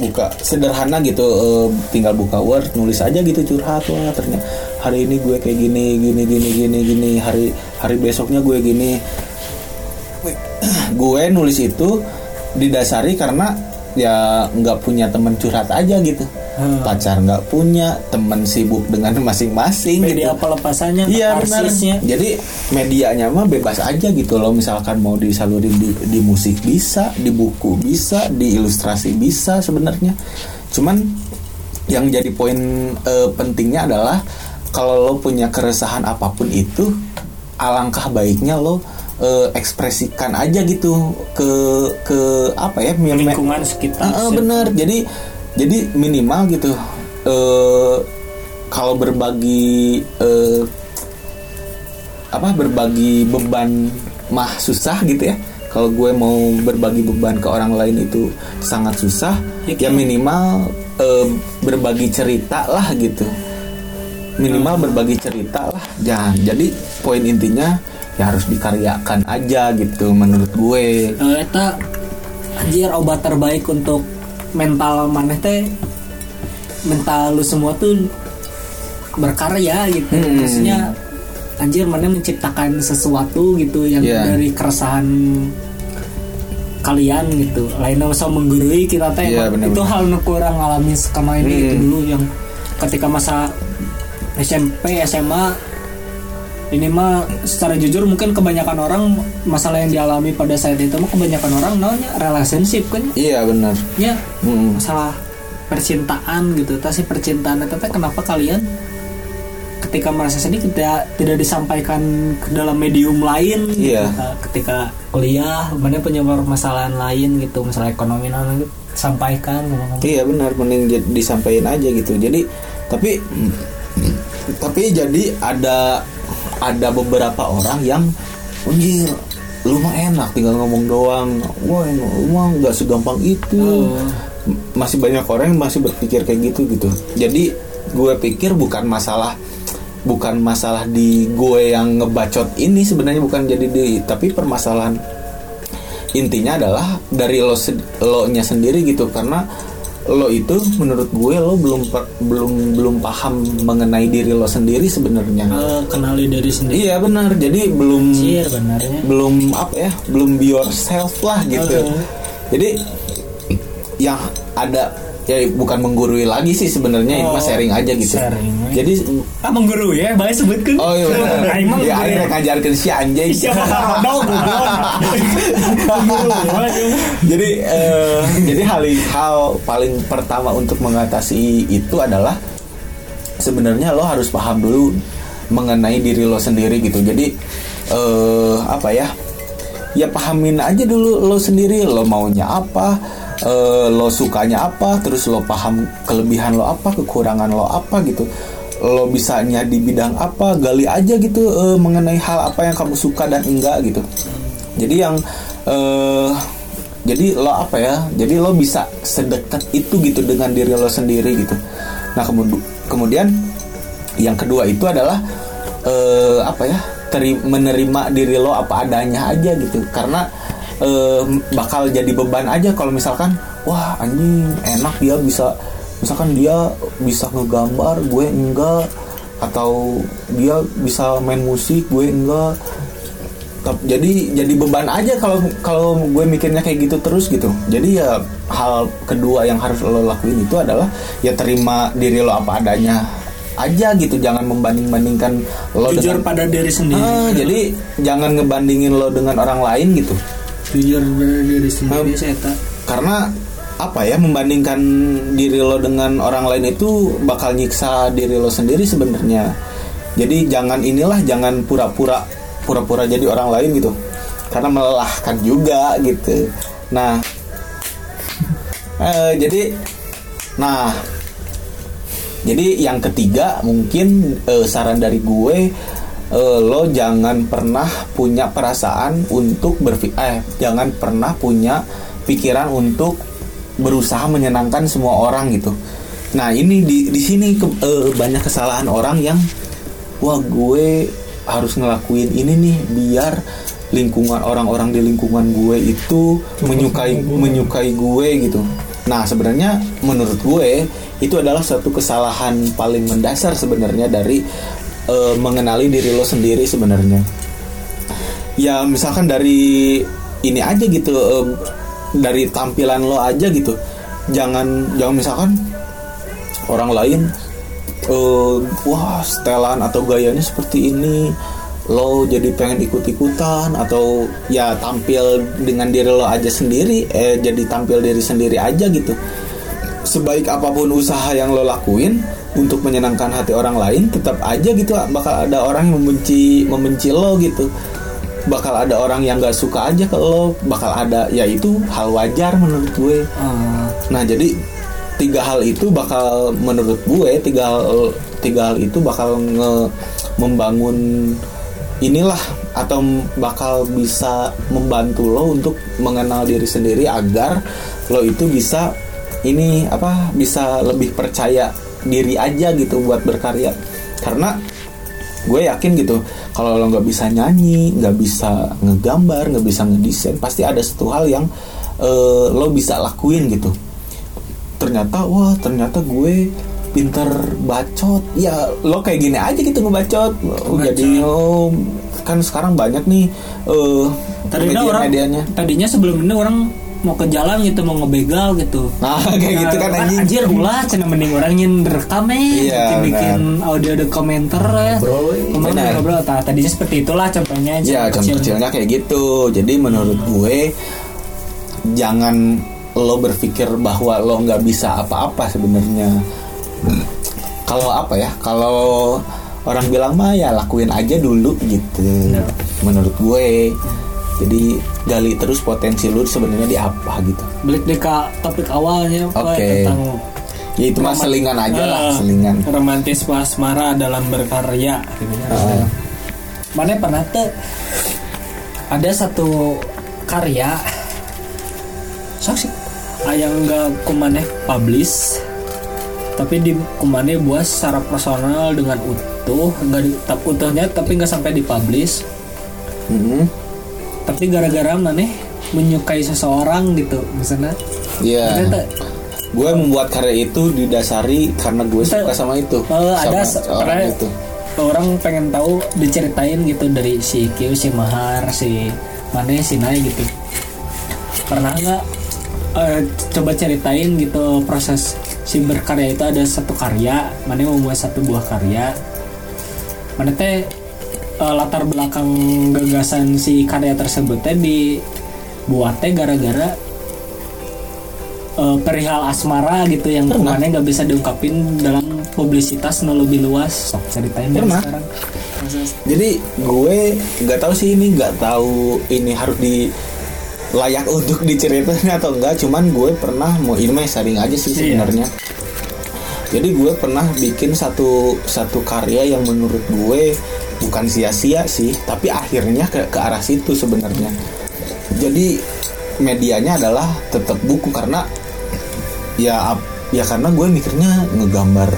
Buka sederhana gitu eh, tinggal buka word nulis aja gitu curhat wah ternyata hari ini gue kayak gini gini gini gini gini hari hari besoknya gue gini. Gue nulis itu didasari karena ya nggak punya teman curhat aja gitu Hmm. pacar nggak punya teman sibuk dengan masing-masing media gitu pelepasanya Iya benar. Jadi medianya mah bebas aja gitu loh. Misalkan mau disalurin di, di musik bisa, di buku bisa, di ilustrasi bisa sebenarnya. Cuman yang jadi poin eh, pentingnya adalah kalau lo punya keresahan apa pun itu, alangkah baiknya lo eh, ekspresikan aja gitu ke ke apa ya lingkungan sekitar ah, bener jadi jadi minimal gitu eh kalau berbagi eh, apa berbagi beban mah susah gitu ya. Kalau gue mau berbagi beban ke orang lain itu sangat susah Ya, ya minimal eh, berbagi cerita lah gitu. Minimal berbagi cerita lah jangan. Jadi poin intinya ya harus dikaryakan aja gitu menurut gue. Eta anjir obat terbaik untuk mental maneh teh mental lu semua tuh berkarya gitu Hmm. maksudnya anjir mana menciptakan sesuatu gitu yang Iya. dari keresahan kalian gitu lainnya usah menggurui kita teh Iya, emang benar-benar. itu hal nu kurang alami selama ini Hmm. itu dulu yang ketika masa SMP SMA ini mah secara jujur mungkin kebanyakan orang masalah yang dialami pada saat itu mah kebanyakan orang namanya relationship kan iya benar ya Hmm. masalah percintaan gitu tapi percintaan itu kenapa kalian ketika merasa sedih tidak tidak disampaikan ke dalam medium lain gitu. Iya. Nah, ketika kuliah mana punya permasalahan lain gitu masalah ekonomi nah, gitu, sampaikan ngomong Iya benar, mending di- disampaikan aja gitu. Jadi tapi tapi jadi ada ada beberapa orang yang anjir lu mah enak tinggal ngomong doang. Wah, lu mah nggak segampang itu. M- Masih banyak orang yang masih berpikir kayak gitu gitu. Jadi gue pikir bukan masalah bukan masalah di gue yang ngebacot ini sebenarnya bukan jadi di tapi permasalahan intinya adalah dari lo lo nya sendiri gitu karena lo itu menurut gue lo belum belum belum paham mengenai diri lo sendiri sebenarnya. Eh, kenali dari sendiri. Iya benar. Jadi belum Anjir, benarnya belum apa ya belum be yourself lah gitu. Oke. jadi yang ada ya bukan menggurui lagi sih sebenarnya ini mah Oh, sharing aja gitu. sharing. jadi ah mengguru ya? Baik sebutkan? Oh iya. Benar ya akhirnya ngajarkan si waduh. jadi eh, jadi hal hal paling pertama untuk mengatasi itu adalah sebenarnya lo harus paham dulu mengenai diri lo sendiri gitu. Jadi eh apa ya? Ya pahamin aja dulu lo sendiri lo maunya apa eh, lo sukanya apa terus lo paham kelebihan lo apa kekurangan lo apa gitu. Lo bisanya di bidang apa gali aja gitu eh, mengenai hal apa yang kamu suka dan enggak gitu. Jadi yang eh jadi lo apa ya jadi lo bisa sedekat itu gitu dengan diri lo sendiri gitu. Nah kemudian kemudian yang kedua itu adalah eh, apa ya menerima diri lo apa adanya aja gitu. Karena eh, bakal jadi beban aja kalau misalkan wah anjing enak dia bisa misalkan dia bisa ngegambar gue enggak. Atau dia bisa main musik gue enggak. Jadi jadi beban aja kalau kalau gue mikirnya kayak gitu terus gitu. Jadi ya hal kedua yang harus lo lakuin itu adalah ya terima diri lo apa adanya aja gitu. Jangan membanding bandingkan lo jujur dengan pada diri sendiri. Ah, jadi jangan ngebandingin lo dengan orang lain gitu jujur pada diri sendiri saya tak karena apa ya membandingkan diri lo dengan orang lain itu bakal nyiksa diri lo sendiri sebenarnya. Jadi jangan inilah jangan pura-pura pura-pura jadi orang lain gitu. Karena melelahkan juga gitu. Nah. Eh, jadi nah. Jadi yang ketiga mungkin eh, saran dari gue eh, lo jangan pernah punya perasaan untuk berpikir eh jangan pernah punya pikiran untuk berusaha menyenangkan semua orang gitu. Nah ini di di sini ke- eh, banyak kesalahan orang yang wah gue harus ngelakuin ini nih biar lingkungan orang-orang di lingkungan gue itu menyukai menyukai gue gitu. Nah sebenarnya menurut gue itu adalah suatu kesalahan paling mendasar sebenarnya dari eh, mengenali diri lo sendiri sebenarnya. Ya misalkan dari ini aja gitu eh, dari tampilan lo aja gitu. Jangan jangan misalkan orang lain eh, wah setelan atau gayanya seperti ini lo jadi pengen ikut-ikutan atau ya tampil dengan diri lo aja sendiri eh jadi tampil diri sendiri aja gitu sebaik apa pun usaha yang lo lakuin untuk menyenangkan hati orang lain tetap aja gitu bakal ada orang yang membenci membenci lo gitu. Bakal ada orang yang gak suka aja ke lo bakal ada ya itu hal wajar menurut gue. Ah, Nah jadi tiga hal itu bakal menurut gue tiga hal tiga hal itu bakal nge membangun inilah atau bakal bisa membantu lo untuk mengenal diri sendiri agar lo itu bisa ini apa bisa lebih percaya diri aja gitu buat berkarya. Karena gue yakin gitu kalau lo nggak bisa nyanyi nggak bisa ngegambar nggak bisa ngedesain pasti ada satu hal yang eh, lo bisa lakuin gitu. Ternyata wah ternyata gue pinter bacot. Ya lo kayak gini aja gitu ngebacot. Jadi oh, kan sekarang banyak nih eh tadinya orang media-medianya tadinya sebelum ini orang mau ke jalan gitu mau ngebegal gitu. Nah kayak gitu kan anjing. anjir ulah cina mending orang rekam eh. Iya, bikin, bikin audio de komentar ya kemarin Benar. ngobrol. Tah tadinya seperti itulah contohnya Ya contoh kecilnya kayak gitu. Jadi menurut gue Jangan lo berpikir bahwa lo nggak bisa apa-apa sebenarnya. Kalau apa ya Kalau orang bilang mah ya lakuin aja dulu gitu. Benar. Menurut gue Jadi gali terus potensi lu sebenarnya di apa gitu balik deh ke topik awalnya Oke. tentang Ya itu mah selingan aja lah eh, Selingan romantis asmara dalam berkarya gitu ya. Ah. mana pernah tuh ada satu karya sok sih ah, yang enggak kumaneh publish tapi di kumaneh buat secara personal dengan utuh enggak di, tap utuhnya tapi nggak sampai dipublish Mhm. Tapi gara-gara maneh menyukai seseorang gitu misalnya Iya. Ternyata, Gue membuat karya itu didasari karena gue suka sama itu. ada Sama se- orang itu. orang pengen tahu diceritain gitu dari si Q, si Mahar, si Mane, si Nai gitu. Pernah nggak eh, coba ceritain gitu proses si berkarya itu ada satu karya, Mane mau membuat satu buah karya. Mana teh eh, latar belakang gagasan si karya tersebut teh dibuat teh gara-gara eh, perihal asmara gitu yang ke mana nggak bisa diungkapin dalam publisitas no lebih luas Sok, ceritain dari Pernah. sekarang. Jadi gue nggak tahu sih ini nggak tahu ini harus di layak untuk diceritain atau enggak cuman gue pernah mau ini mah sering aja sih Iya. sebenarnya jadi gue pernah bikin satu satu karya yang menurut gue bukan sia-sia sih tapi akhirnya ke ke arah situ sebenarnya jadi medianya adalah tetap buku karena ya ya karena gue mikirnya ngegambar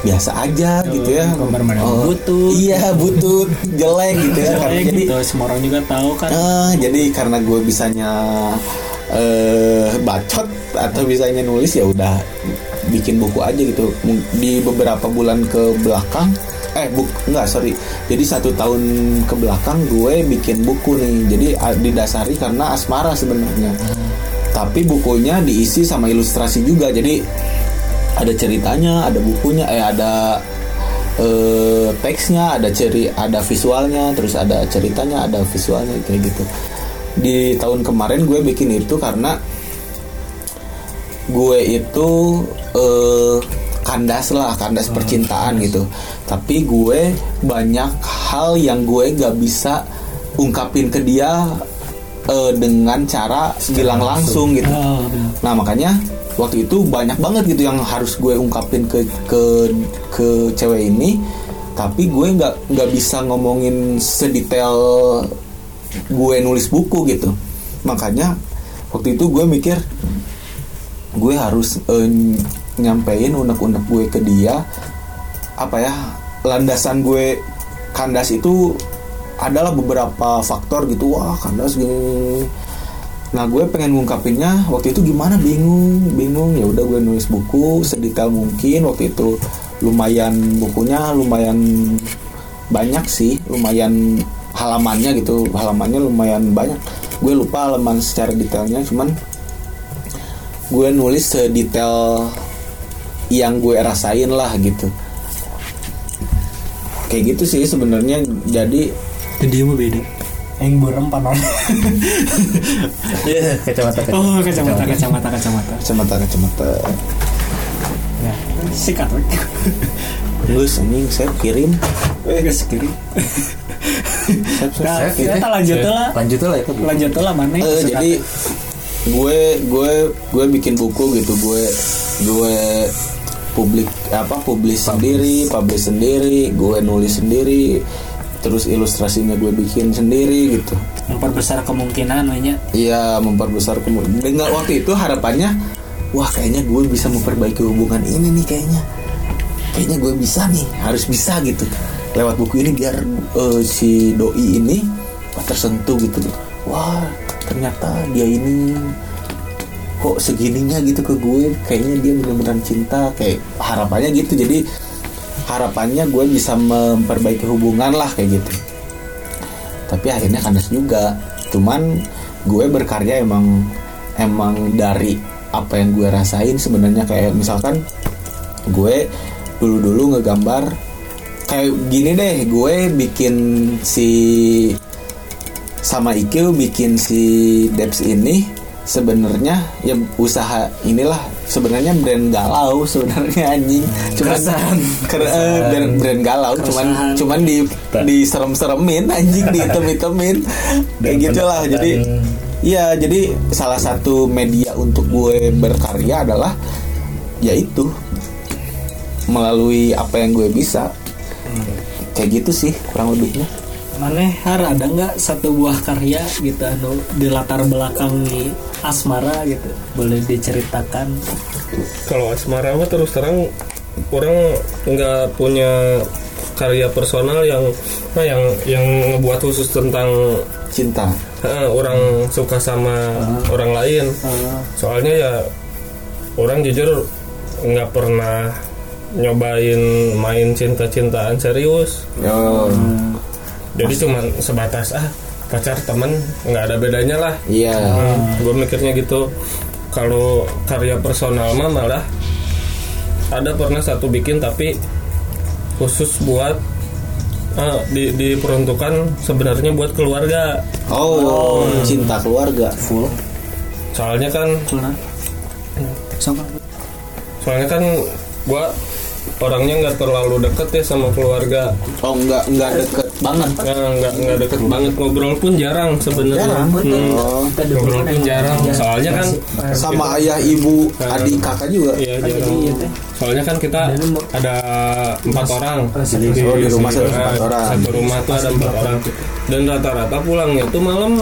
biasa aja gitu ya gambar mana butut. iya butut jelek gitu ya karena jadi gitu, semua orang juga tahu kan. Eh, jadi karena gue bisanya eh bacot atau bisanya nulis ya udah bikin buku aja gitu di beberapa bulan ke belakang eh buk enggak sorry. Jadi satu tahun ke belakang gue bikin buku nih. Jadi didasari karena asmara sebenarnya. Tapi bukunya diisi sama ilustrasi juga. Jadi ada ceritanya ada bukunya eh ada eh, teksnya ada ceri ada visualnya terus ada ceritanya ada visualnya kayak gitu. Di tahun kemarin gue bikin itu karena gue itu eh, kandas lah kandas percintaan gitu. Tapi gue banyak hal yang gue gak bisa ungkapin ke dia eh, dengan cara bilang langsung. gitu. Oh. Nah makanya waktu itu banyak banget gitu yang harus gue ungkapin ke ke ke cewek ini, tapi gue nggak nggak bisa ngomongin sedetail gue nulis buku gitu. Makanya waktu itu gue mikir gue harus eh, nyampein unek-unek gue ke dia apa ya landasan gue kandas itu adalah beberapa faktor gitu. Wah kandas gini Nah gue pengen ngungkapinnya waktu itu gimana? Bingung bingung. Ya udah gue nulis buku sedetail mungkin. Waktu itu lumayan bukunya lumayan banyak sih lumayan halamannya gitu. Halamannya lumayan banyak. Gue lupa halaman secara detailnya cuman gue nulis sedetail yang gue rasain lah gitu kayak gitu sih sebenarnya jadi Jadi mah beda. Yang burem panon. Iya, kacamata oh, kacamata, kacamata, kacamata. kacamata kacamata Ya, sikat. terus anjing saya kirim Eh, sep, Nah, sep. kita lanjut lah. Lanjut lah itu. Lanjut lah mana? Eh, jadi gue gue gue bikin buku gitu gue gue publik apa publish sendiri publish sendiri gue nulis sendiri terus ilustrasinya gue bikin sendiri gitu. Memperbesar kemungkinan banyak. Iya memperbesar kemungkinan dengan waktu itu harapannya wah kayaknya gue bisa memperbaiki hubungan ini nih kayaknya. Kayaknya gue bisa nih harus bisa gitu. Lewat buku ini biar eh, si doi ini tersentuh gitu. Wah ternyata dia ini kok segininya gitu ke gue? Kayaknya dia benar-benar cinta kayak harapannya gitu. Jadi harapannya gue bisa memperbaiki hubungan lah kayak gitu. Tapi akhirnya kandas juga. Cuman gue berkarya emang emang dari apa yang gue rasain sebenarnya. Kayak misalkan gue dulu dulu ngegambar kayak gini deh gue bikin si sama Ikil bikin si Debs ini sebenarnya ya usaha inilah sebenarnya brand galau sebenarnya anjing cuman eh, brand, brand galau cuman Keresahan. cuman di di serem-seremin anjing di hitam-hitamin kayak gitulah jadi Iya, jadi salah satu media untuk gue berkarya adalah yaitu melalui apa yang gue bisa. Kayak gitu sih kurang lebihnya. Mana har ada nggak satu buah karya gitu anu di latar belakangi asmara gitu boleh diceritakan Kalau asmara mah terus terang orang nggak punya karya personal yang nah, yang yang ngebuat khusus tentang Cinta. eh, orang suka sama orang lain. Soalnya ya orang jujur nggak pernah nyobain main cinta-cintaan serius. Oh, Jadi cuman sebatas ah pacar temen nggak ada bedanya lah. iya. gue mikirnya gitu. Kalau karya personal mah malah ada pernah satu bikin tapi khusus buat eh, di, diperuntukkan sebenarnya buat keluarga. Oh, cinta keluarga. full. Soalnya kan sama. soalnya kan gue orangnya nggak terlalu deket ya sama keluarga. Oh, enggak enggak deket banget. Nah, nggak nggak deket banget ngobrol pun jarang sebenarnya Jarang. Hmm, Oh, ngobrol pun jarang soalnya kan sama ayah, ibu, adik, kakak juga. Iya jarang. Soalnya kan kita ada empat orang. Oh, di rumah ada empat Nah, orang. Satu rumah tuh ada empat orang. Dan rata-rata pulangnya tuh malam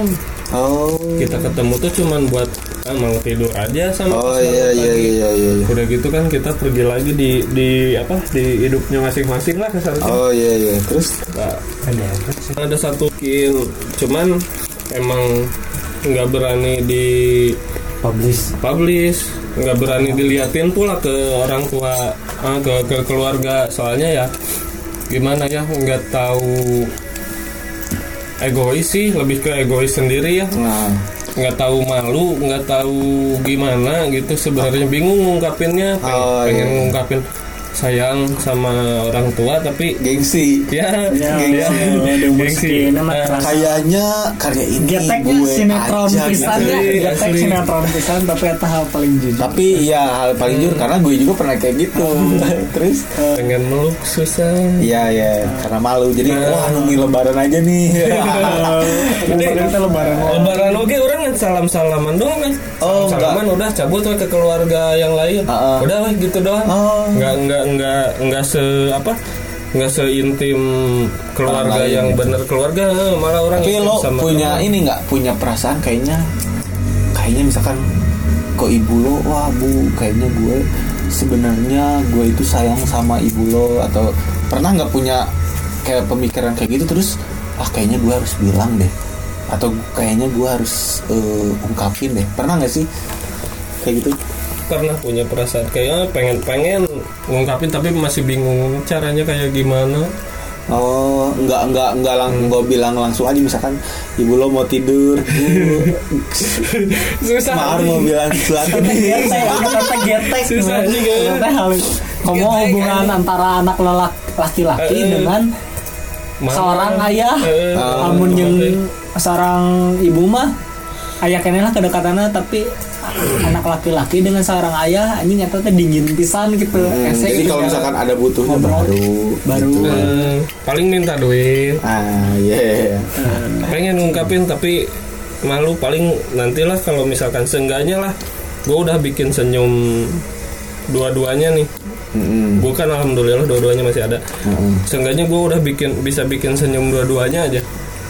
Oh. kita ketemu tuh cuman buat ah, mau tidur aja sama Oh pas iya iya iya iya. iya. udah gitu kan kita pergi lagi di di apa di hidupnya masing-masing lah kesannya Oh iya iya. Terus? Nah, ada satu skill cuman emang nggak berani di publish. publish nggak berani diliatin pula ke orang tua ah, ke ke keluarga. Soalnya ya gimana ya nggak tahu egois sih lebih ke egois sendiri ya. Nah nggak tahu malu nggak tahu gimana gitu sebenarnya bingung ngungkapinnya pengen, Oh, pengen iya. ngungkapin sayang sama orang tua tapi gengsi. ya Ya, ya, ya, gengsi. mah Eh, terasa. Kayaknya karya ini Geteknya gue sinetron aja pisan gitu. ya, sinetron pisan tapi eta hal paling jujur. Tapi ya hal paling jujur karena gue juga pernah kayak gitu. Terus pengen meluk susah Iya ya karena malu jadi wah nunggu lebaran aja nih. Jadi Kita lebaran lebaran oke orang kan salam salaman doang kan Oh, salaman udah cabut ke keluarga yang lain Ah, ah. udah gitu doang Oh. nggak nggak nggak nggak se apa nggak seintim keluarga lain yang gitu. bener keluarga malah orang Tapi lo sama punya teman. ini nggak punya perasaan kayaknya kayaknya misalkan ke ibu lo wah bu kayaknya gue sebenarnya gue itu sayang sama ibu lo atau pernah nggak punya kayak pemikiran kayak gitu terus ah kayaknya gue harus bilang deh atau kayaknya gue harus eh, ungkapin deh pernah nggak sih kayak gitu pernah punya perasaan kayaknya pengen pengen ngungkapin tapi masih bingung caranya kayak gimana Oh, nggak nggak nggak lang nggak bilang langsung aja misalkan ibu lo mau tidur, bu, susah Mar mau bilang sesuatu nih. Getek, kita getek. Susah juga. Ngomong hubungan antara anak lelak laki-laki Eh, eh. dengan seorang ayah, Eh, Ah. namun yang seorang ibu mah ayah kene lah kedekatannya tapi anak laki-laki dengan seorang ayah anjing eta teh dingin pisan gitu. Hmm, Esek jadi gitu. kalau misalkan ada butuhnya Ngobrol. baru, Baru. gitu. Eh, paling minta duit Ah, iya. pengen ngungkapin tapi malu paling nantilah kalau misalkan seenggaknya lah gue udah bikin senyum dua-duanya nih Mm-mm. bukan alhamdulillah dua-duanya masih ada Mm-mm. seenggaknya gue udah bikin bisa bikin senyum dua-duanya aja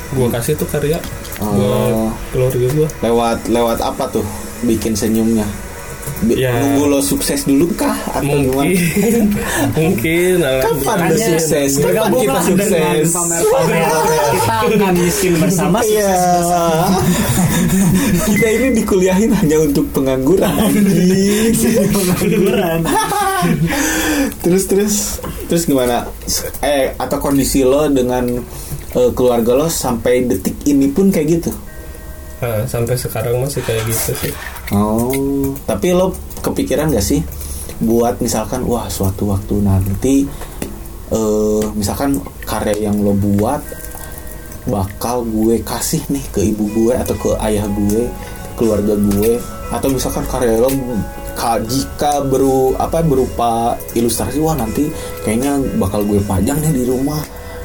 gue kasih tuh karya Oh. keluarga gue Lewat lewat apa tuh bikin senyumnya? Bi- Ya. Nunggu lo sukses dulu kah atau gimana? mungkin mungkin Kapan lo sukses? Kapan kita sukses? pamer-pamer kita akan miskin bersama Iya. kita ini dikuliahin hanya untuk pengangguran. pengangguran terus terus terus gimana? Eh atau kondisi lo dengan eh, keluarga lo sampai detik ini pun kayak gitu? Nah, sampai sekarang masih kayak gitu sih. Oh, tapi lo kepikiran gak sih buat misalkan wah suatu waktu nanti eh misalkan karya yang lo buat bakal gue kasih nih ke ibu gue atau ke ayah gue, ke keluarga gue atau misalkan karya lo ka- jika beru apa berupa ilustrasi wah nanti kayaknya bakal gue pajang nih di rumah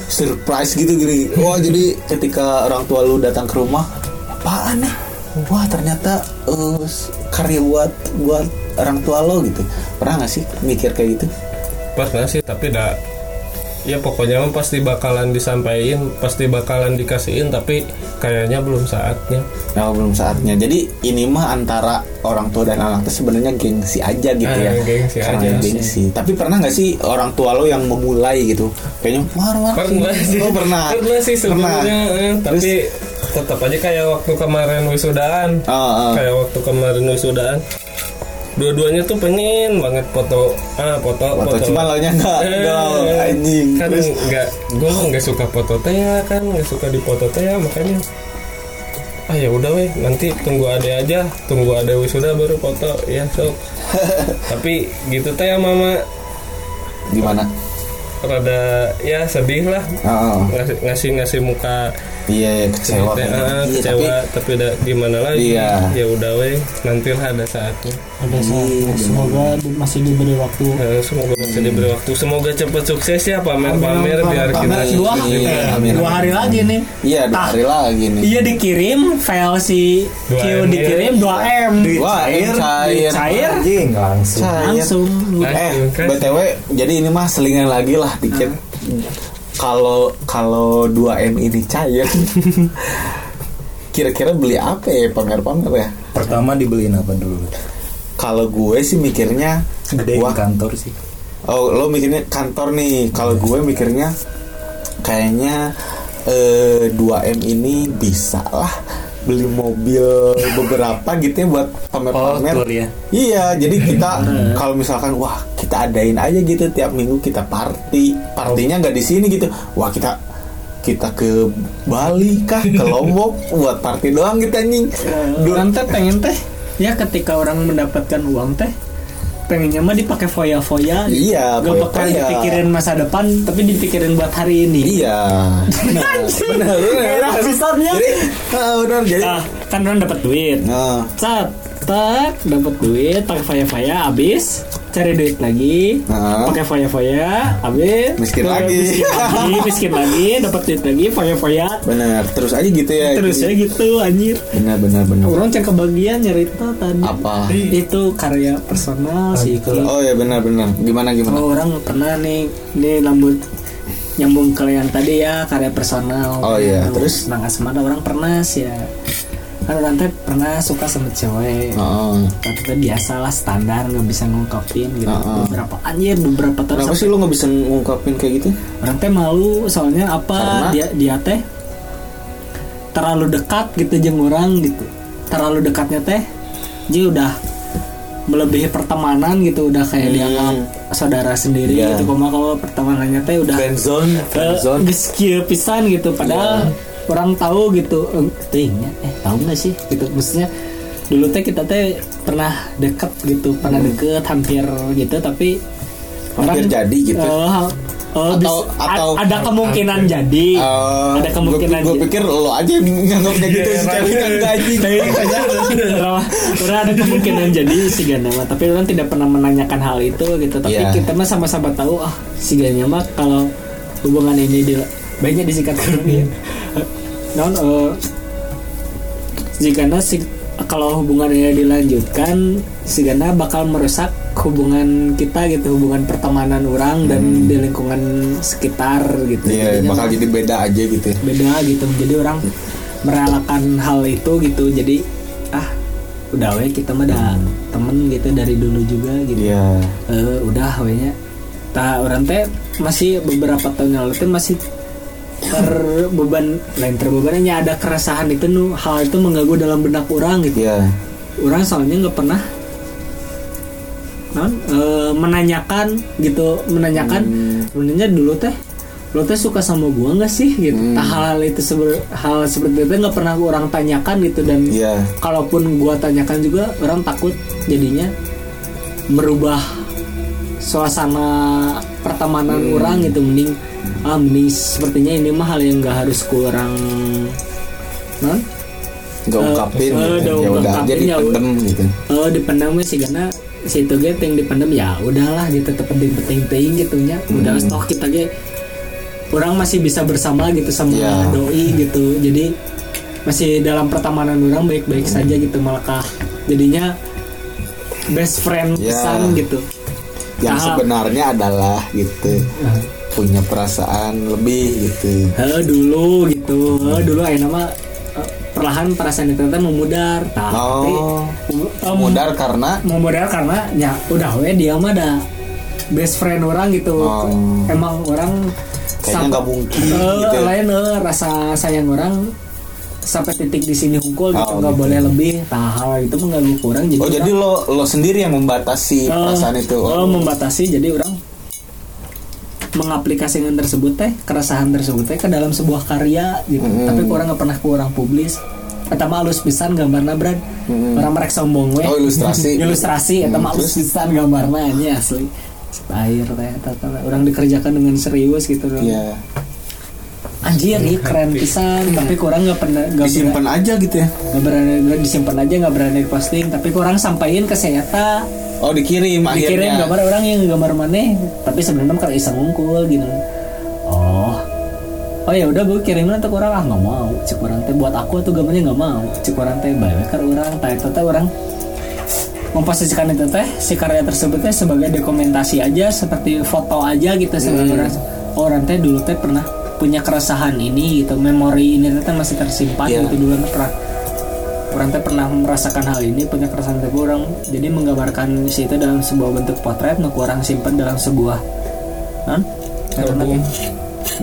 surprise gitu gini. Wah jadi ketika orang tua lu datang ke rumah apaan nih? Wah ternyata eh, karya buat buat orang tua lo gitu. Pernah nggak sih mikir kayak gitu? Pernah sih tapi dah ya pokoknya mah pasti bakalan disampaikan pasti bakalan dikasihin tapi kayaknya belum saatnya Nah, belum saatnya. Jadi ini mah antara orang tua dan anak tuh sebenarnya gengsi aja gitu Ah, ya. gengsi Karena aja gengsi. Tapi pernah nggak sih orang tua lo yang memulai gitu? Kayaknya mar mar. pernah sih Oh pernah. pernah sih sebenarnya eh, tapi tetap aja kayak waktu kemarin wisudaan Ah, ah. kayak waktu kemarin wisudaan dua-duanya tuh pengen banget foto ah foto Foto cuma lo nya nggak Eh, anjing. kan Terus nggak gue nggak suka foto teh ya kan nggak suka di foto teh ya makanya ah ya udah weh nanti tunggu ade aja tunggu ade wisuda baru foto ya sok tapi gitu teh ya mama gimana? rada ya sedih lah Ah, ah. ngasih ngasih ngasih muka Iya ya, kecewa. Kan. ah, Iya, kecewa tapi, udah gimana lagi Iya. ya udah weh nantilah ada saatnya ada saat Iya, semoga di- masih diberi waktu Eh, semoga masih diberi waktu semoga cepat sukses ya pamer-pamer biar kita Pamer. dua, Iya, eh, amin, dua amin. hari lagi nih Iya, dua Tah. hari lagi nih. Iya dikirim file si Dua Q M, dikirim 2 M Wah, cair, cair. cair anjing langsung Cair. langsung Eh, btw, jadi ini mah selingan lagi lah dikit. Kalau kalau 2 m ini cair, kira-kira beli apa ya pamer-pamer ya Pertama dibeliin apa dulu? kalau gue sih mikirnya Gedein wah kantor sih. oh lo mikirnya kantor nih kalau gue mikirnya kayaknya eh, 2M ini bisa lah beli mobil beberapa gitu ya buat pamer-pamer Oh, ya. Iya, jadi kita kalau misalkan wah kita adain aja gitu tiap minggu kita party, partinya nggak di sini gitu. Wah kita kita ke Bali kah ke Lombok buat party doang kita anjing. Orang teh pengen teh ya ketika orang mendapatkan uang teh pengennya mah dipakai foya-foya. Iya, gak bakal foya-foya. dipikirin masa depan tapi dipikirin buat hari ini Iya, benar, benar, benar. Episodenya. Jadi, ah, benar. Jadi, ah kan orang dapat duit nah, cat tak dapat duit pakai foya-foya habis cari duit lagi Nah. pakai foya-foya habis Miskin lagi. miskin lagi miskin lagi dapat duit lagi foya-foya benar. Terus aja gitu ya. terus ya gitu anjir Benar, benar, benar. orang cek kebagian nyerita tadi Apa? itu karya personal sih kalau Oh ya benar, benar. Gimana, gimana? oh, orang pernah nih nih lambut nyambung ke yang tadi ya karya personal Oh, iya. Terus? nang asmara orang pernah sih ya kan orang teh pernah suka sama cewek Oh, tapi teh biasalah standar nggak bisa ngungkapin gitu Heeh. beberapa anjir beberapa tahun kenapa sih lo nggak bisa ngungkapin kayak gitu? orang teh malu soalnya apa Karena? dia dia teh terlalu dekat gitu jeung orang gitu terlalu dekatnya teh dia udah melebihi pertemanan gitu udah kayak Hmm. dianggap saudara sendiri Iya. gitu koma kalau pertemanannya teh udah Friendzone, friendzone. kieu pisan gitu padahal orang tahu gitu. Eh, teuingnya eh tahu nggak sih? Gitu. Maksudnya dulu teh kita teh pernah deket gitu pernah deket hampir gitu tapi Hmm. Hampir jadi gitu. eh, eh, Atau- bis- a- atau- ada kemungkinan jadi. Oh, ada kemungkinan gue jadi. pikir lo aja nganggapnya gitu si cewek kan gaji orang orang ada kemungkinan jadi si Gana mah tapi orang tidak pernah menanyakan hal itu gitu. Tapi Iya. kita mah sama-sama tahu ah si mah kalau hubungan ini di, baiknya disingkat dulu ya non eh, jika si kalau hubungan ini dilanjutkan si Gana bakal merusak hubungan kita gitu hubungan pertemanan orang dan di lingkungan sekitar gitu Hmm. Iya, Jadinya bakal jadi beda aja gitu. ya. beda gitu jadi orang merelakan hal itu gitu jadi ah udah we kita mah ada temen gitu dari dulu juga gitu Iya. Eh, udah we nya tak orang teh masih beberapa tahun yang lalu masih terbeban lain terbebannya ada keresahan itu nu hal itu mengganggu dalam benak orang gitu Iya. orang soalnya nggak pernah non eh, menanyakan gitu menanyakan sebenarnya dulu teh lo teh suka sama gua nggak sih gitu Hmm. Nah, hal itu sebe- hal seperti itu nggak pernah orang tanyakan gitu dan Iya. kalaupun gua tanyakan juga orang takut jadinya merubah suasana pertemanan Hmm. orang gitu mending ah mending sepertinya ini mah hal yang nggak harus kurang non Gak ungkapin Eh, gitu. udah Ya udah aja ungkapin, ya dipendem gitu. oh dipendam sih karena situ ge yang dipendam ya udahlah gitu tetep penting penting gitu nya udah Hmm. toh kita ge orang masih bisa bersama gitu sama Ya. doi gitu jadi masih dalam pertemanan orang baik-baik Hmm. saja gitu malah jadinya best friend Ya. pisan gitu Yang sebenarnya adalah gitu. Punya perasaan lebih gitu. Heh, dulu gitu Heh, dulu ayo nama eh, perlahan perasaan itu memudar tapi Oh. em, Mudar karena memudar karena ya udah we dia mah ada best friend orang gitu Oh. emang orang kayaknya nggak mungkin Eh, gitu. lain eh, rasa sayang orang sampai titik di sini hunkul gitu Oh, nggak gitu. boleh lebih nah itu mengganggu kurang jadi Oh jadi orang, lo lo sendiri yang membatasi eh, perasaan itu. Oh. membatasi jadi orang mengaplikasikan tersebut teh keresahan tersebut teh ke dalam sebuah karya gitu Mm-mm. tapi kurang nggak pernah kurang publis Eta mah halus pisan gambarna brad Mm-mm. orang merek sombong we Oh, ilustrasi. ilustrasi Hmm, halus pisan gambarna nya asli air teh orang dikerjakan dengan serius gitu Iya. Anjir nih keren pisan tapi kurang nggak pernah nggak Disimpan aja gitu ya. nggak berani disimpan aja nggak berani posting tapi kurang sampaikan ke saya Oh dikirim dikirim akhirnya. gambar orang yang gambar maneh tapi sebenarnya kalau iseng ngungkul gitu. Oh. Oh ya udah gue kirimin untuk orang. Ah nggak mau. Cek orang teh buat aku tuh gambarnya nggak mau. Cek orang teh baik ke orang teh orang. Memposisikan itu teh si karya tersebut teh sebagai dokumentasi aja seperti foto aja gitu sebagai orang oh, orang teh dulu teh pernah punya keresahan ini gitu memori ini teh masih tersimpan Iya. gitu. Dulu pernah orang teh pernah merasakan hal ini punya keresahan teh orang jadi menggambarkan si itu dalam sebuah bentuk potret nu orang simpan dalam sebuah non karena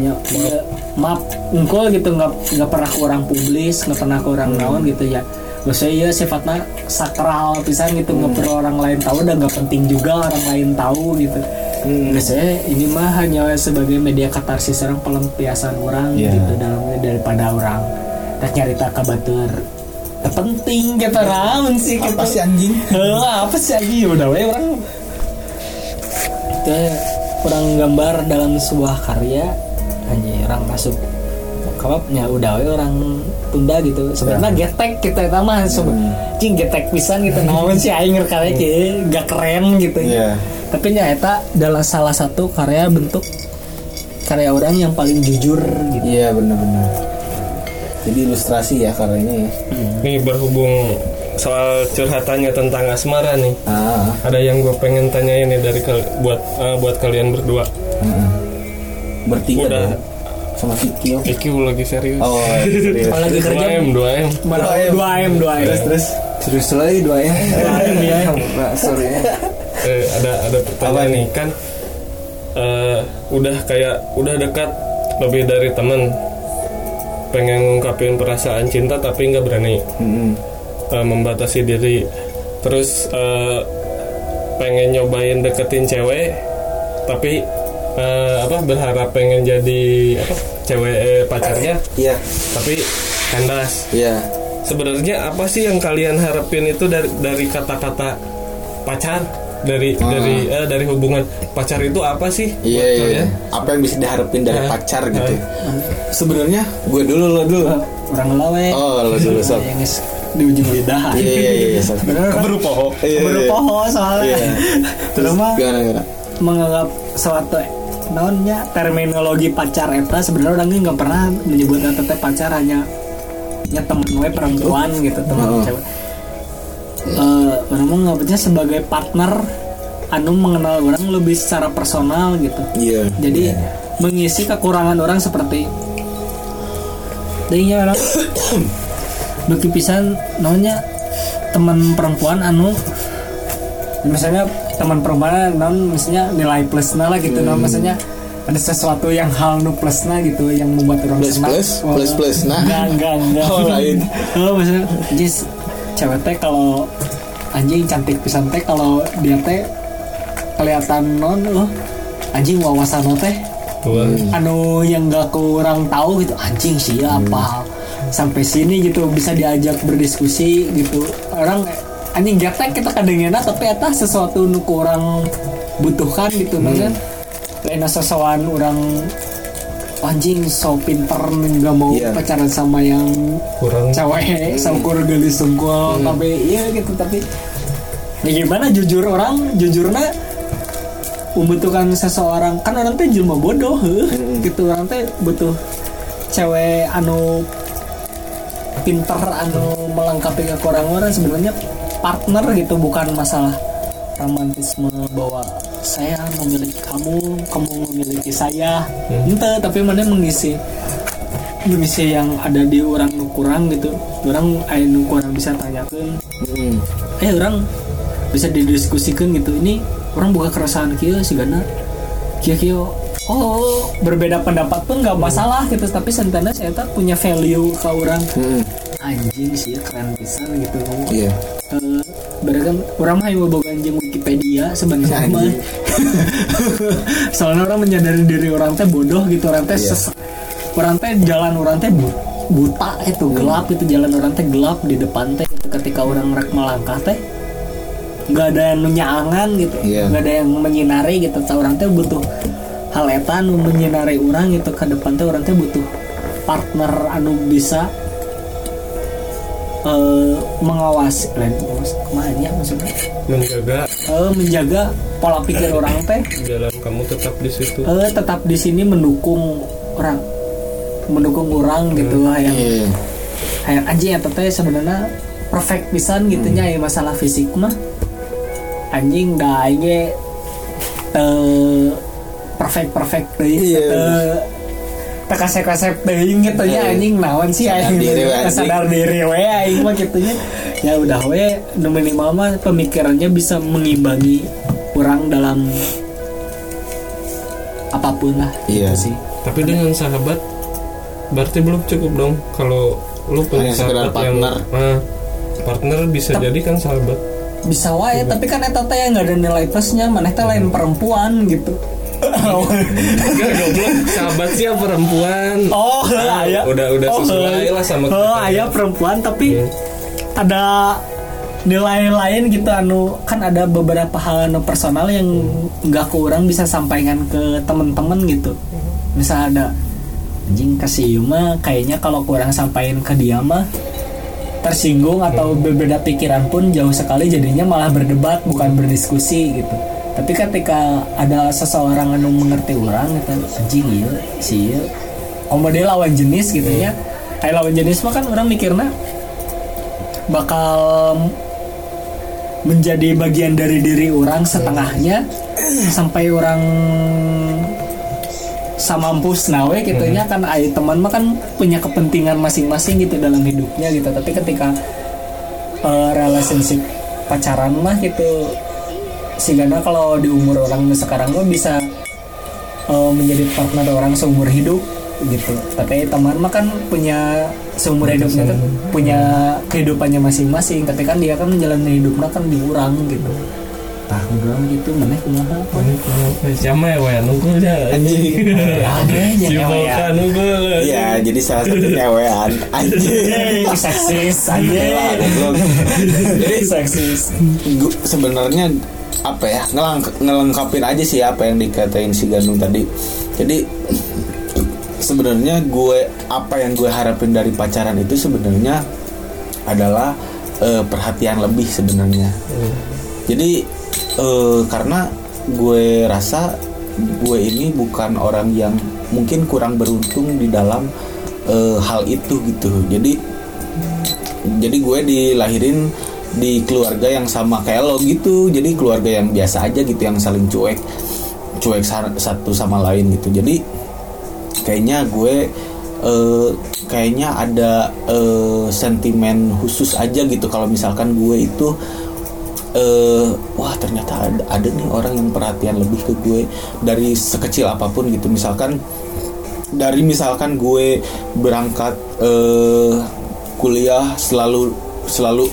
ya, ya, map engkol gitu nggak nggak pernah kurang publis nggak pernah kurang naon gitu ya. Maksudnya ya sifatnya sakral pisan gitu nggak perlu orang lain tahu dan nggak penting juga orang lain tahu gitu biasanya ini mah hanya sebagai media katarsis orang pelampiasan orang Iya. gitu dalam daripada orang. Tak nyarita kabatur. Penting gitu raun sih gitu apa sih anjing? Apa sih lagi udah we orang. Itu kurang gambar dalam sebuah karya. Hanya orang masuk kapapnya udah we orang tunda gitu sebenarnya getek kita itu mah hmm. cing getek pisan gitu namun sih aing karya kayak gak keren gitu Iya. tapi nyata adalah salah satu karya bentuk karya orang yang paling jujur gitu iya benar-benar jadi ilustrasi ya karyanya ya Nih berhubung soal curhatannya tentang asmara nih. ah Ada yang gue pengen tanya ini dari buat eh, buat kalian berdua. mm-mm. bertiga Udah. Sama Kikyo Iki lagi serius. oh serius. Kalau lagi 2 kerja M, 2 M. Mana Dua M. dua m dua m terus terus Serius lagi dua ya. Dua M, ya. Enggak, sorry ya. Eh, ada ada pertanyaan nih kan eh, udah kayak udah dekat lebih dari temen pengen ngungkapin perasaan cinta tapi nggak berani Mm-mm. eh, membatasi diri terus eh, pengen nyobain deketin cewek tapi eh, apa berharap pengen jadi apa cewek eh, pacarnya? Iya. Tapi kandas. Iya. Sebenarnya apa sih yang kalian harapin itu dari dari kata-kata pacar? Dari Ah. dari eh, dari hubungan pacar itu apa sih iya buat iya apa yang bisa diharapin dari Ah. pacar gitu? Ah. sebenarnya gue dulu lo dulu. Orang lawe oh lo dulu sob. Di ujung lidah. Iya iya iya iya kan? Keburu poho. Iya iya, Baru iya. poho soalnya. Iya. terus mah menganggap suatu naonnya terminologi pacar eta sebenarnya orangnya nggak pernah menyebut eta teh pacar hanya nya temen we perempuan gitu teman Oh. cewek. Eh, orang mah nganggapnya sebagai partner anu mengenal orang lebih secara personal gitu. Iya. Jadi mengisi kekurangan orang seperti Dahnya orang. Duki pisan namanya teman perempuan anu misalnya teman perempuan non misalnya nilai plusnya lah gitu non misalnya ada sesuatu yang hal nu plusnya gitu yang membuat orang Plus, senang. plus, Oh, plus, plus, nah. enggak enggak enggak. Oh, lain. oh misalnya jis cewek teh kalau anjing cantik pisan teh kalau dia teh kelihatan non oh anjing wawasan teh Wah, anu yang gak kurang tahu gitu anjing sih ya apa sampai sini gitu bisa diajak berdiskusi gitu. Orang anjing kita kadangnya tapi eta sesuatu nu kurang butuhkan gitu hmm. lain sesuatu orang anjing so pinter nggak mau Iya. pacaran sama yang kurang. cewek saukur gelis sungkul tapi iya gitu tapi ya gimana jujur orang jujurnya membutuhkan seseorang. Kan orang teh jelma bodoh heuh. gitu. Orang teh butuh cewek anu pinter anu melengkapi kekurangan orang sebenarnya partner gitu bukan masalah romantisme bahwa saya memiliki kamu kamu memiliki saya. Ente tapi mana mengisi mengisi yang ada di orang kurang gitu. Orang aya nu kurang bisa tanyakan Hmm. eh orang bisa didiskusikan gitu. Ini orang buka keresahan kia sih karena kia kia oh berbeda pendapat pun nggak masalah gitu. Tapi sentana saya tak punya value ke orang. Hmm. anjing sih keren bisa gitu. Iya Eh, berarti kan orang mah yang boga anjing Wikipedia sebenarnya mah soalnya orang menyadari diri orang teh bodoh gitu orang teh Iya. ses- orang teh jalan orang teh bu- buta itu gelap itu jalan orang teh gelap di depan teh gitu. ketika orang rek melangkah teh nggak ada yang nunyaangan gitu Iya. nggak ada yang menyinari gitu orang teh butuh hal eta anu menyinari orang gitu ke depan teh orang teh butuh partner anu bisa eh, mengawasi lain mengawasi ke mana ya maksudnya? Menjaga. Eh, menjaga pola pikir orang teh jalan kamu tetap di situ. Eh, tetap di sini mendukung orang. Mendukung orang gitu lah yang iya. kayak anjing eta teh sebenarnya perfect pisan gitu nya aya masalah fisik mah. Anjing dah eh perfect perfect deh Iya. eh, tak kasep kasep teuing gitu nya Eh, anjing naon sih anjing. sadar diri we aing mah gitunya ya udah we nu minimal mah pemikirannya bisa mengimbangi kurang dalam apa pun lah Iya. gitu sih Tapi dengan sahabat berarti belum cukup dong kalau lu punya Hanya sekedar sahabat yang partner. Nah, partner bisa jadi kan sahabat. bisa wae tapi kan eta teh nggak ada nilai plusnya maneh teh lain perempuan gitu Enggak goblok, sahabat sih ya perempuan. oh Ah, aya udah udah oh, sesuai lah sama oh kita. aya perempuan. Tapi Iya. ada nilai lain gitu anu kan ada beberapa hal anu personal yang nggak kurang bisa sampaikan ke temen-temen gitu. Misal ada anjing kasih mah kayaknya kalau kurang sampaikan ke dia mah tersinggung atau berbeda pikiran pun jauh sekali jadinya malah berdebat bukan berdiskusi gitu tapi ketika ada seseorang anu mengerti orang gitu anjing si iya oh model lawan jenis gitu ya. Kayak lawan jenis mah kan orang mikirnya bakal menjadi bagian dari diri orang setengahnya sampai orang samampus nawe gitu nya kan ay teman mah kan punya kepentingan masing-masing gitu dalam hidupnya gitu. Tapi ketika eh, relationship pacaran mah gitu sehingga kalau di umur orang sekarang mah bisa eh, menjadi partner orang seumur hidup gitu. Tapi teman mah kan punya seumur hidupnya kan punya kehidupannya masing-masing. Tapi kan dia kan menjalani hidupnya kan diurang gitu tah urang gitu mana kumaha Siapa ya weh nunggu aja. Anjing. ya deh Si jangan ya. Iya, jadi salah satu nyewean anjing. Seksis goblok. Jadi seksis sebenarnya apa ya ngelang ngelengkapin aja sih apa yang dikatain si Gandung tadi. Jadi sebenarnya gue apa yang gue harapin dari pacaran itu sebenarnya adalah eh, perhatian lebih sebenarnya. Jadi eh, karena gue rasa gue ini bukan orang yang mungkin kurang beruntung di dalam eh, hal itu gitu. Jadi jadi gue dilahirin di keluarga yang sama kayak lo gitu. Jadi keluarga yang biasa aja gitu yang saling cuek cuek sa- satu sama lain gitu. Jadi kayaknya gue eh, kayaknya ada sentimen khusus aja gitu. Kalau misalkan gue itu eh wah ternyata ada, ada nih orang yang perhatian lebih ke gue dari sekecil apa pun gitu. Misalkan dari misalkan gue berangkat eh, kuliah selalu selalu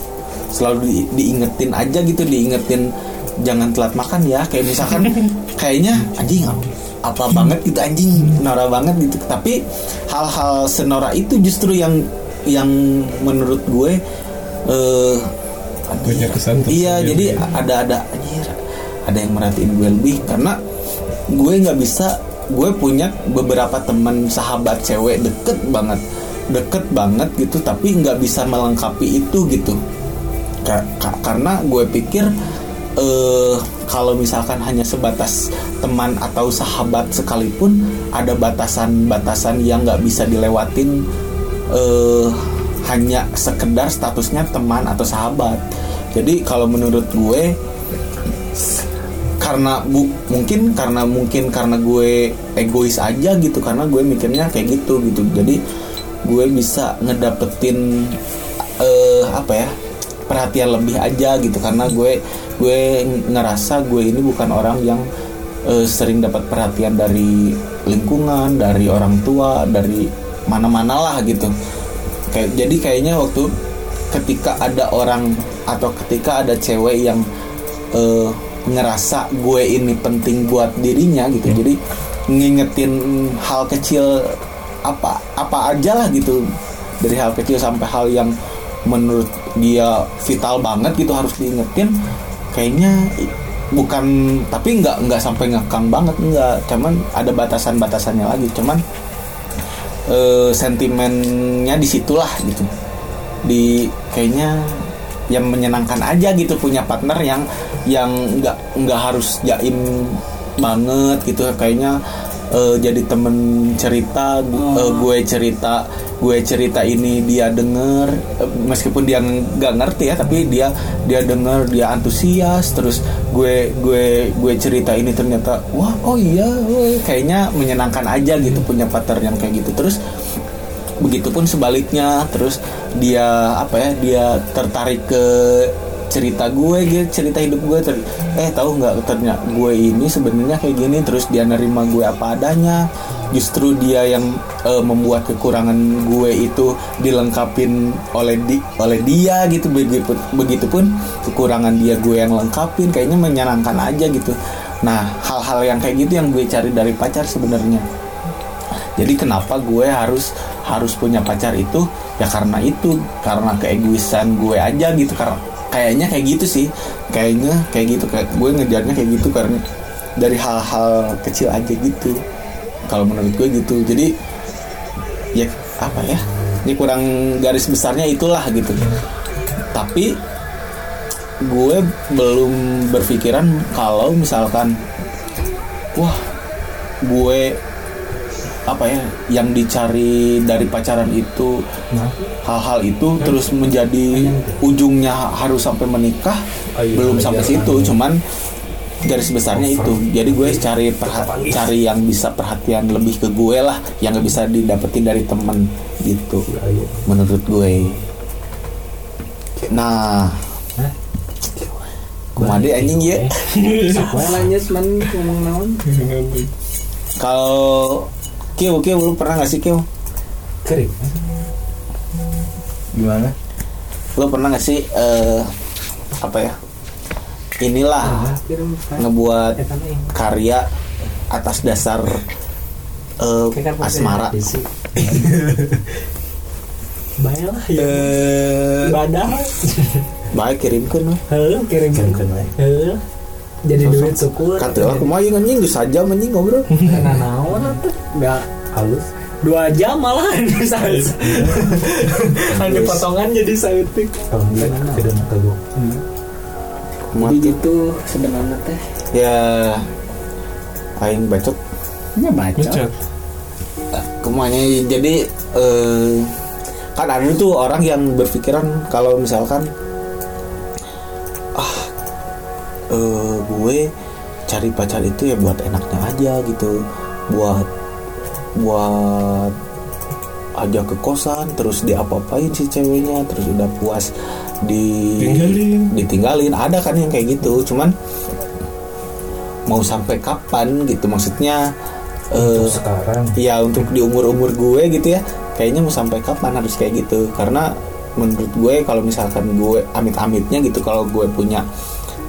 selalu di- diingetin aja gitu diingetin jangan telat makan ya. Kayak misalkan kayaknya anjing apa banget gitu anjing nora banget gitu. Tapi hal-hal senora itu justru yang yang menurut gue eh Punya kesan iya jadi ada ada anjir ada yang merhatiin gue lebih karena gue nggak bisa gue punya beberapa teman sahabat cewek deket banget deket banget gitu tapi nggak bisa melengkapi itu gitu. Ka- ka- karena gue pikir eh kalau misalkan hanya sebatas teman atau sahabat sekalipun ada batasan-batasan yang nggak bisa dilewatin eh hanya sekedar statusnya teman atau sahabat. Jadi kalau menurut gue karena bu mungkin karena mungkin karena gue egois aja gitu karena gue mikirnya kayak gitu gitu. Jadi gue bisa ngedapetin eh apa ya? perhatian lebih aja gitu karena gue gue ngerasa gue ini bukan orang yang eh, sering dapat perhatian dari lingkungan, dari orang tua, dari mana-mana lah gitu. Kayak jadi kayaknya waktu ketika ada orang atau ketika ada cewek yang eh, ngerasa gue ini penting buat dirinya gitu. Jadi ngingetin hal kecil apa apa aja lah gitu dari hal kecil sampai hal yang menurut dia vital banget gitu harus diingetin kayaknya bukan tapi nggak nggak sampai ngekang banget nggak cuman ada batasan-batasannya lagi cuman eh, sentimennya di situlah gitu. Di kayaknya yang menyenangkan aja gitu punya partner yang yang nggak nggak harus jaim banget gitu. Kayaknya eh, jadi temen cerita gu- eh, gue cerita gue cerita ini dia denger eh, meskipun dia nggak ngerti ya tapi dia dia denger dia antusias terus gue gue gue cerita ini ternyata wah oh iya oh, kayaknya menyenangkan aja gitu punya partner yang kayak gitu. Terus begitupun sebaliknya terus dia apa ya dia tertarik ke cerita gue gitu cerita hidup gue ter- eh tahu nggak ternyata gue ini sebenarnya kayak gini terus dia nerima gue apa adanya. Justru dia yang eh, membuat kekurangan gue itu dilengkapin oleh di oleh dia gitu. Begitupun begitupun kekurangan dia gue yang lengkapin kayaknya menyenangkan aja gitu. Nah hal-hal yang kayak gitu yang gue cari dari pacar sebenarnya. Jadi kenapa gue harus harus punya pacar itu? Ya karena itu karena keegoisan gue aja gitu karena kayaknya kayak gitu sih. Kayaknya kayak gitu kayak gue ngejarnya kayak gitu karena dari hal-hal kecil aja gitu. Kalau menurut gue gitu. Jadi ya apa ya? Ini kurang garis besarnya itulah gitu. Tapi gue belum berpikiran kalau misalkan wah gue apa ya yang dicari dari pacaran itu hal-hal itu terus menjadi ujungnya harus sampai menikah belum sampai situ cuman garis besarnya itu. Jadi gue cari perha- cari yang bisa perhatian lebih ke gue lah yang nggak bisa didapetin dari temen gitu. Menurut gue. Nah. Kumade anjing ya. Wah lanjut man. Ngomong naon? Kalau Kiu, Kiu, lu pernah gak sih Kiu? Kering. Gimana? Lu pernah gak sih eh, apa ya? Inilah ngebuat karya atas dasar eh, asmara. Baiklah ya Eh, ibadah baik kirimkan we. Heuh jadi duit syukur. Kata aku mau yang anjing saja anjing ngobrol. Nah, naon atuh? Enggak Halus. dua jam malah ada potongan jadi sautik Kalau enggak kedeng kagok. Kumaha jadi gitu sebenarnya teh. Ya aing bacot. Ya baca Ngechat. ke mana jadi eh, kan ada tuh orang yang berpikiran kalau misalkan eh, gue cari pacar itu ya buat enaknya aja gitu buat buat aja ke kosan terus diapa-apain si ceweknya terus udah puas di Tinggalin. ditinggalin ada kan yang kayak gitu cuman mau sampai kapan gitu maksudnya Untuk sekarang. ya untuk di umur-umur gue gitu ya kayaknya mau sampai kapan harus kayak gitu karena menurut gue kalau misalkan gue amit-amitnya gitu kalau gue punya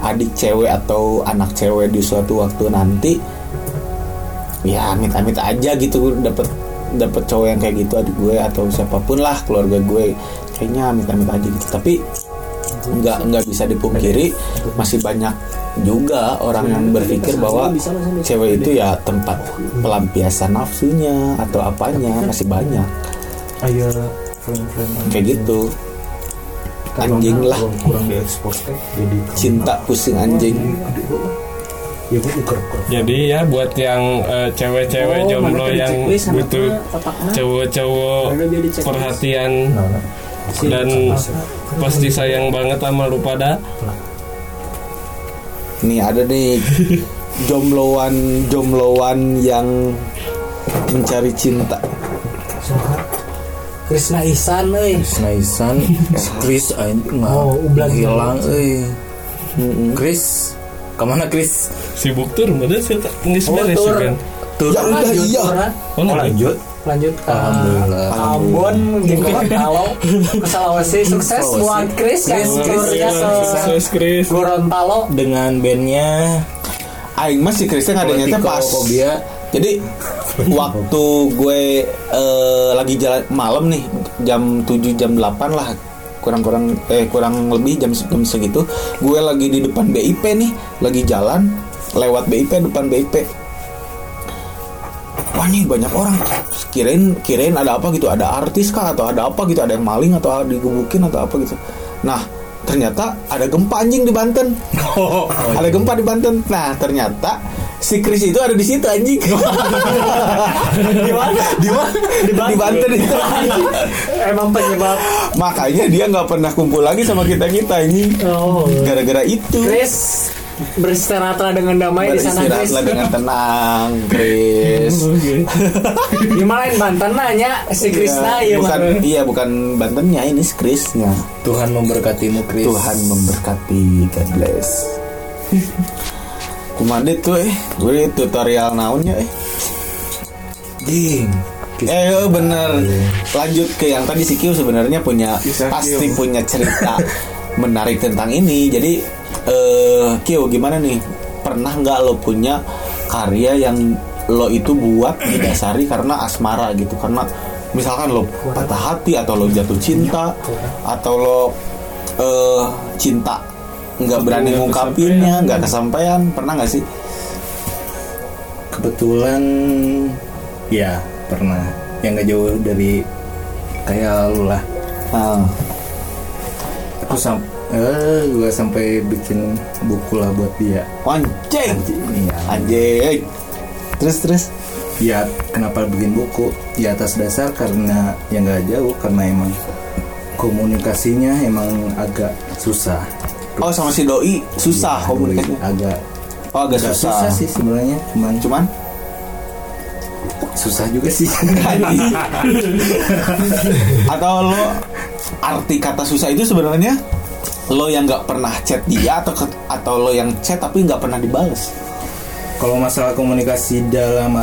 adik cewek atau anak cewek di suatu waktu nanti ya amit-amit aja gitu dapat dapat cowok yang kayak gitu adik gue atau siapa pun lah keluarga gue kayaknya amit-amit aja gitu. Tapi nggak nggak bisa dipungkiri masih banyak juga orang yang berpikir bahwa cewek itu ya tempat pelampiasan nafsunya atau apanya masih banyak. Friend-friend kayak gitu anjing lah. Kurang, teh jadi cinta pusing anjing. Ya gue juga kurang Jadi ya buat yang eh, cewek-cewek Oh, jomblo yang butuh cowok-cowok perhatian nah, nah. dan pasti sayang banget sama lu pada. nih ada nih jombloan jombloan yang mencari cinta Krisna Ihsan euy Snaisan Chris aing nggak Oh, ublan. hilang euy Chris ke mana Chris Sibuk tur, bener sih tak nggak Oh, beres tur. sih kan. tuh Ya udah, Lanjut, iya. Oh, lanjut. lanjut lanjut ke Alhamdulillah. Ambon gitu kalau ke Sulawesi sukses buat Chris, turnya ke Sukses Chris. Gorontalo dengan bandnya Aing mah si Kristen ada nyata pas Politikophobia. Jadi waktu gue eh, lagi jalan malam nih jam 7 jam 8 lah kurang-kurang eh kurang lebih jam jam segitu gue lagi di depan BIP nih lagi jalan lewat BIP depan BIP wah nih banyak orang. Kirain kirain ada apa gitu ada artis kah atau ada apa gitu ada yang maling atau digebukin atau apa gitu. Nah ternyata ada gempa anjing di Banten ada gempa di Banten nah ternyata si Chris itu ada di situ anjing. di mana? Di mana? Di Banten itu. Emang penyebab Makanya dia nggak pernah kumpul lagi sama kita kita anjing. Oh Gara-gara itu. Chris beristirahatlah dengan damai di sana Chris Beristirahatlah dengan tenang, Chris. Gimana Banten nanya si Krisna ya bukan Bang? iya bukan Bantennya ini si Chrisnya. Tuhan memberkatimu Chris Tuhan memberkati God bless. Kumandit tuh eh, gue tutorial naonnya eh. Ding Eh bener Lanjut ke yang tadi si Kyo sebenarnya punya Kisah Pasti punya cerita Menarik tentang ini Jadi eh Kyo gimana nih? Pernah nggak lo punya Karya yang lo itu buat Didasari karena asmara gitu? Karena misalkan lo patah hati Atau lo jatuh cinta Atau lo eh Cinta nggak berani nggak ngungkapinnya nggak kesampaian pernah nggak sih? Kebetulan Ya pernah. Yang gak jauh dari Kayak lu lah. Ah, Aku sam eh, Gue sampai bikin buku lah buat dia. Anjing! Iya. Anjing! Terus terus? Ya kenapa bikin buku? Ya atas dasar karena Yang gak jauh Karena emang Komunikasinya emang agak susah. Oh sama si doi susah Ya, komunikasinya. Agak Oh agak agak susah. susah sih sebenarnya Cuman Cuman? Susah juga sih. Atau lo arti kata susah itu sebenarnya lo yang nggak pernah chat dia atau ke- atau lo yang chat tapi nggak pernah dibales. Kalau masalah komunikasi dalam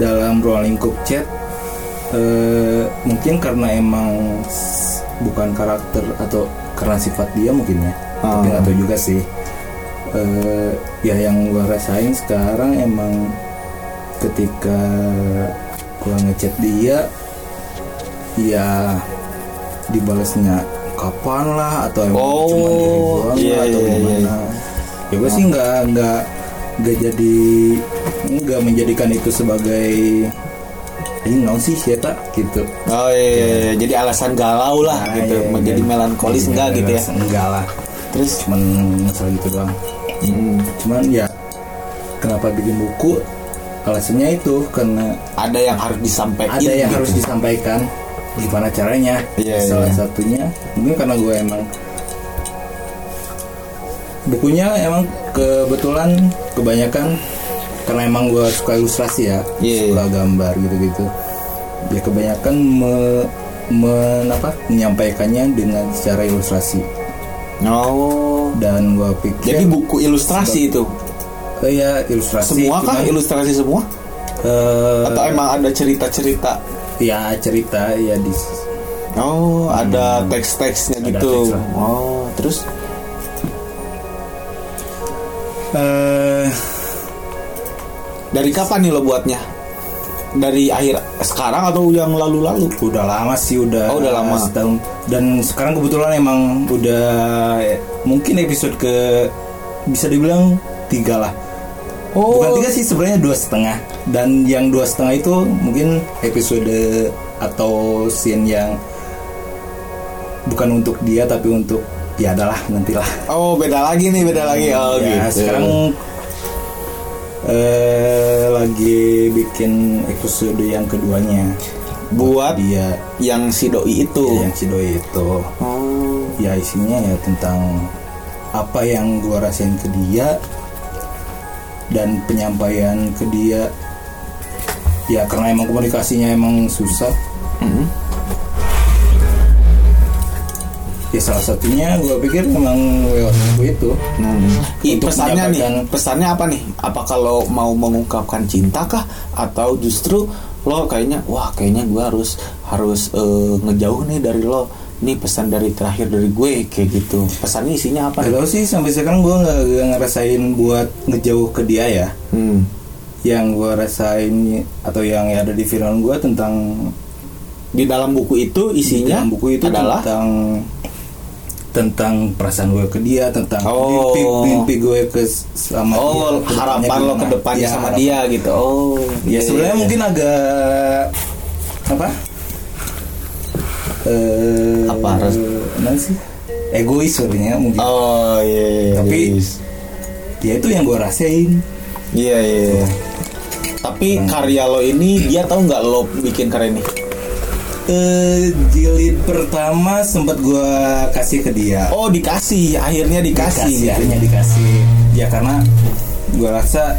dalam ruang lingkup chat, eh, mungkin karena emang bukan karakter atau karena sifat dia mungkin ya, tapi Ah. nggak tahu juga sih. Eh, ya yang gue rasain sekarang emang ketika gue ngechat dia, ya dibalasnya kapan lah atau emang Oh, cuma diri doang iya, lah, atau iya, iya. gimana ya gue sih nggak nggak nggak jadi nggak menjadikan itu sebagai ini non sih siapa gitu Oh iya, iya, iya. jadi alasan galau lah Nah, gitu, iya, iya. menjadi melankolis Iya, enggak gitu ya. enggak lah Terus cuman masalah gitu doang hmm, cuman ya kenapa bikin buku alasannya itu karena ada yang harus disampaikan. ada yang gitu. harus disampaikan gimana caranya Iya, salah iya. satunya mungkin karena gue emang bukunya emang kebetulan kebanyakan karena emang gue suka ilustrasi ya Iya, suka gambar gitu-gitu ya kebanyakan me, men- apa, menyampaikannya dengan secara ilustrasi Oh. dan gue pikir Jadi buku ilustrasi itu. ya ilustrasi Semua kah cuman, ilustrasi semua? eh, Atau emang ada cerita-cerita? Ya cerita ya di Oh, ada teks-teksnya Ada gitu. teks. Oh, terus eh dari kapan nih lo buatnya? Dari akhir sekarang atau yang lalu-lalu? Udah lama sih udah Oh, udah lama. setahun dan sekarang kebetulan emang udah eh, mungkin episode ke bisa dibilang tiga lah Oh, bukan tiga sih sebenarnya dua setengah dan yang dua setengah itu mungkin episode atau scene yang bukan untuk dia tapi untuk ya adalah nantilah Oh, beda lagi nih, beda lagi. Oh, ya gitu. sekarang eh, lagi bikin episode yang keduanya buat dia yang si doi itu. Ya, yang si doi itu Oh. ya isinya ya tentang apa yang gua rasain ke dia dan penyampaian ke dia ya karena emang komunikasinya emang susah Mhm. ya salah satunya gua pikir emang lewat buku itu Hmm. Untuk pesannya nih, pesannya apa nih? Apa kalau mau mengungkapkan cinta kah atau justru lo kayaknya wah kayaknya gue harus harus eh, ngejauh nih dari lo. Nih pesan dari terakhir dari gue kayak gitu. Pesannya isinya apa? Gak tau sih sampai sekarang nggak nggak ngerasain buat ngejauh ke dia ya Hmm. Yang gua rasain atau yang ada di film gua tentang Di dalam buku itu isinya dalam buku itu adalah tentang tentang perasaan gue ke dia tentang Oh. mimpi mimpi gue ke sama dia oh ke depannya harapan lo ke depannya Ya, sama harapan. dia gitu. Oh, ya iya, sebenarnya iya. mungkin agak apa eh Apa, mana sih egois sebenarnya mungkin Oh iya. iya, Tapi- yes. ya itu yang gue rasain Iya iya. iya. Tapi karya lo ini dia tahu nggak lo bikin karya ini? Eh, jilid pertama sempat gua kasih ke dia. Oh dikasih, akhirnya dikasih. dikasih gitu. akhirnya dikasih ya karena gue rasa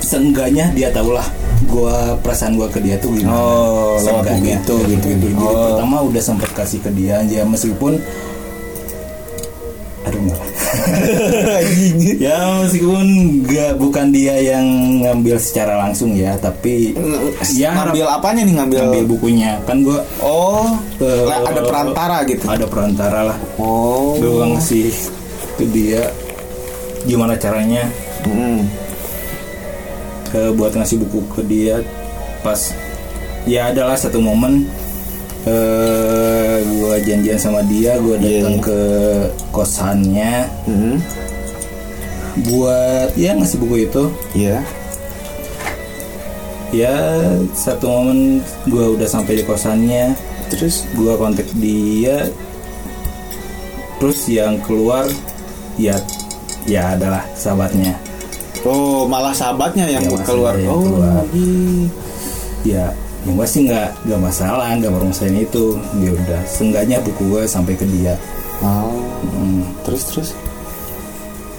seenggaknya dia tahu lah gua perasaan gua ke dia tuh gimana Oh, Seenggaknya, gitu gitu. gitu Jadi Oh. pertama udah sempat kasih ke dia ya meskipun aduh enggak ya meskipun nggak bukan dia yang ngambil secara langsung ya tapi ya ngambil apanya nih ngambil? ngambil bukunya kan gua Oh, Eh, ada perantara gitu. ada perantara lah Oh. gue ngasih ke dia gimana caranya Mm. eh, buat ngasih buku ke dia pas ya adalah satu momen eh gue janjian sama dia gue datang Iya. ke kosannya Mm. buat ya ngasih buku itu Iya. ya satu momen gue udah sampai di kosannya Terus gue kontak dia terus yang keluar ya ya adalah sahabatnya Oh, malah sahabatnya yang Ya, keluar. yang oh, keluar. iya. ya gue sih nggak nggak masalah nggak merumusain itu ya udah seenggaknya buku gue sampai ke dia Oh, Hmm. terus terus.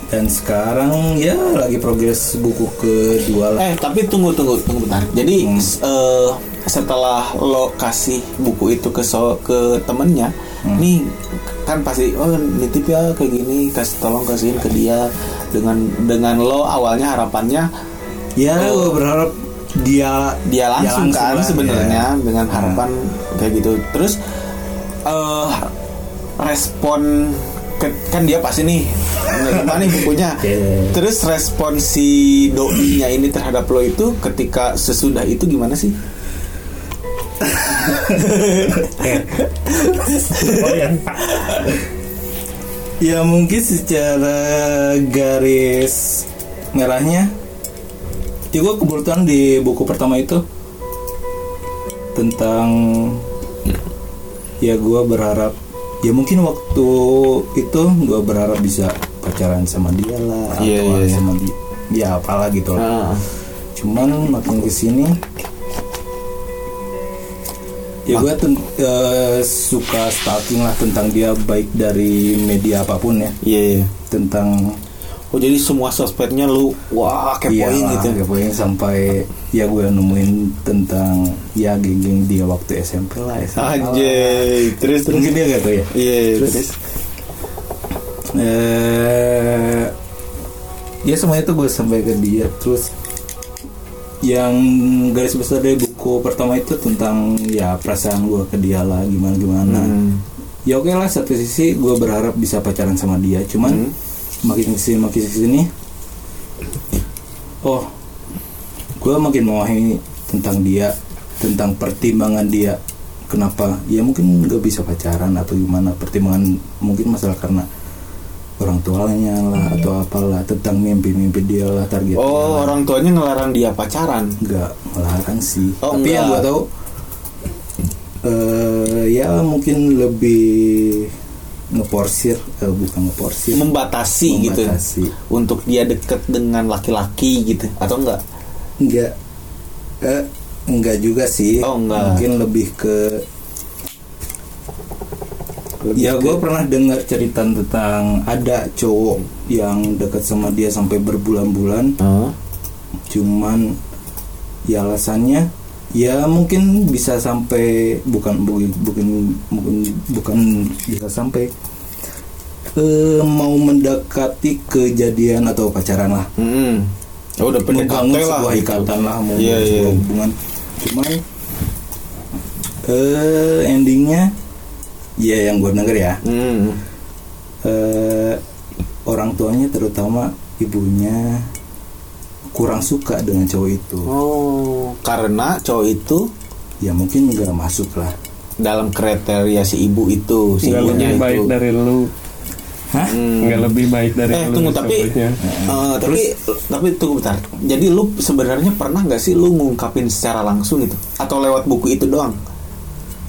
dan sekarang ya lagi progres buku kedua lah Eh, tapi tunggu tunggu tunggu bentar. Jadi Hmm. eh, setelah lo kasih buku itu ke so ke temennya, Hmm. nih kan pasti oh nitip ya kayak gini, kasih tolong kasihin ke dia dengan dengan lo awalnya harapannya ya Oh. gue berharap dia dia langsung, kan sebenarnya ya. dengan harapan kayak gitu terus eh respon ke- kan dia pasti nih menerima nih bukunya Oke. terus respon si doinya ini terhadap lo itu ketika sesudah itu gimana sih oh ya ya mungkin secara garis merahnya ya gue kebetulan di buku pertama itu tentang ya gue berharap ya mungkin waktu itu gue berharap bisa pacaran sama dia lah Iya, atau iya, iya. sama dia ya apalah gitu lah. Ah, cuman makin ke sini ya gue suka stalking lah tentang dia baik dari media apa pun ya iya iya tentang oh jadi semua sosmednya lu wah kepoin Iyalah, gitu kepoin sampai ya gue nemuin tentang ya geng-geng dia waktu SMP lah lah. anjay terus terus mungkin dia gak tuh ya? Iya iya, Terus- terus? Eh ya semuanya tuh gue sampai ke dia. Terus yang garis besar dari buku pertama itu tentang ya perasaan gue ke dia lah gimana gimana Hmm. ya oke lah satu sisi gue berharap bisa pacaran sama dia cuman Hmm. Makin ke sini makin ke sini oh gue makin memahami tentang dia tentang pertimbangan dia. Kenapa? Ya mungkin gak bisa pacaran atau gimana. Pertimbangan mungkin masalah karena orang tuanya lah atau apalah tentang mimpi-mimpi dia lah target oh orang tuanya ngelarang dia pacaran? Nggak melarang sih. Oh, tapi yang enggak. gue tahu eh ya mungkin lebih ngeporsir eh, bukan ngeporsir. Membatasi, gitu Membatasi. untuk dia deket dengan laki-laki gitu atau enggak? Enggak. Eh, enggak juga sih. Oh, enggak. mungkin lebih ke ya gue pernah dengar cerita tentang ada cowok yang dekat sama dia sampai berbulan-bulan. Cuman ya alasannya ya mungkin bisa sampai bukan bukan bukan bukan, bukan bisa sampai eh, mau mendekati kejadian atau pacaran lah Hmm. Oh, udah membangun PDKT lah sebuah gitu. ikatan lah mau Iya, sebuah iya. hubungan cuman eh endingnya ya yang gue denger ya Hmm. eh orang tuanya terutama ibunya kurang suka dengan cowok itu Oh, karena cowok itu ya mungkin nggak masuk lah dalam kriteria si ibu itu, si ibunya lebih baik itu. dari lu hah Hmm. nggak lebih baik dari Eh tunggu tapi sebutnya. eh, tapi tapi tunggu bentar. Jadi lu sebenarnya pernah nggak sih lu ngungkapin secara langsung itu atau lewat buku itu doang?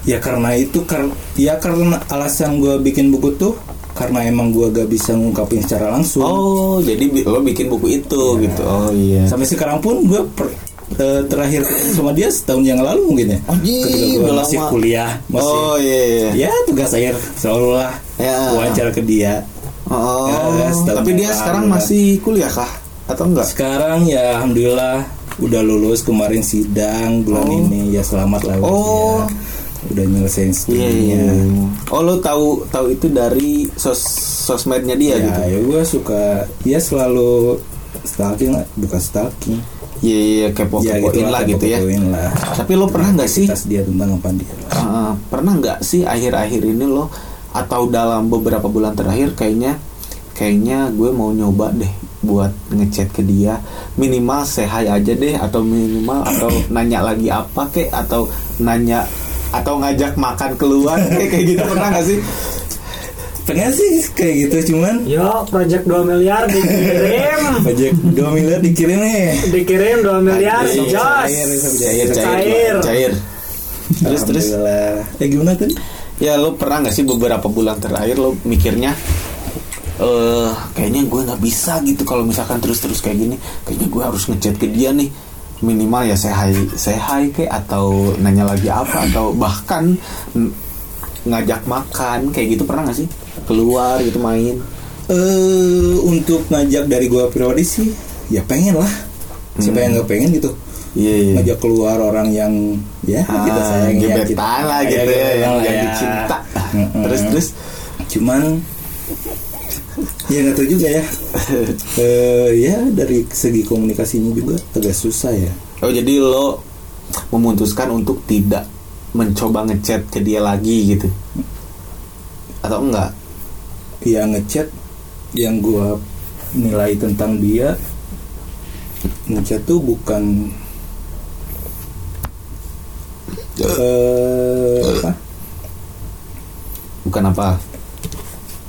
ya karena itu kar ya karena alasan gue bikin buku tuh karena emang gua gak bisa ngungkapin secara langsung Oh, jadi bi- lo bikin buku itu gitu. Oh iya. sampai sekarang pun gua per- eh, terakhir sama dia setahun yang lalu mungkin ya Anjing, ketika udah masih kuliah masih Oh iya. iya. ya tugas akhir seolah Ya. wawancara ke dia Oh, Ya, tapi dia sekarang lalu lah. masih kuliah kah? Atau enggak? sekarang ya alhamdulillah udah lulus kemarin sidang bulan Oh. ini ya selamat lah Oh. dia. udah nyelesain Iya, studinya iya. Oh, lo tahu tahu itu dari sos sosmednya dia ya, gitu. ya gue suka ya selalu stalking bukan stalking Iya, iya, kepo-kepoin lah gitu ya. lah Tapi lo pernah nggak sih? Dia tentang apa dia Uh, pernah nggak sih akhir-akhir ini lo atau dalam beberapa bulan terakhir kayaknya kayaknya gue mau nyoba deh buat ngechat ke dia minimal hi aja deh atau minimal atau nanya lagi apa kek atau nanya atau ngajak makan keluar kayak kayak gitu pernah nggak sih pengen sih kayak gitu cuman Yo, project 2 miliar dikirim. pajak 2 miliar dikirim nih dikirim 2 miliar jos. cair, cair cair Cair. cair terus terus Alhamdulillah. eh gimana tadi ya lo pernah nggak sih beberapa bulan terakhir lo mikirnya eh kayaknya gue nggak bisa gitu kalau misalkan terus-terus kayak gini. Kayaknya gue harus ngechat ke dia nih. Minimal ya saya hai saya hai ke atau nanya lagi apa atau bahkan ngajak makan. Kayak gitu pernah nggak sih? Keluar gitu main. Eh untuk ngajak dari gua pribadi sih ya pengen lah. Siapa yang nggak pengen gitu iya iya. Ngajak keluar orang yang ya Ah, kita sayang ya gebetan kita- lah ya, gitu ya, yang, yang ya. dicinta terus terus? Cuman ya nggak tahu juga ya. Eh, ya dari segi komunikasinya juga agak susah ya. Oh jadi lo memutuskan untuk tidak mencoba ngechat ke dia lagi gitu? Atau enggak? Ya ngechat yang gua nilai tentang dia ngechat tuh bukan eh apa? Bukan apa?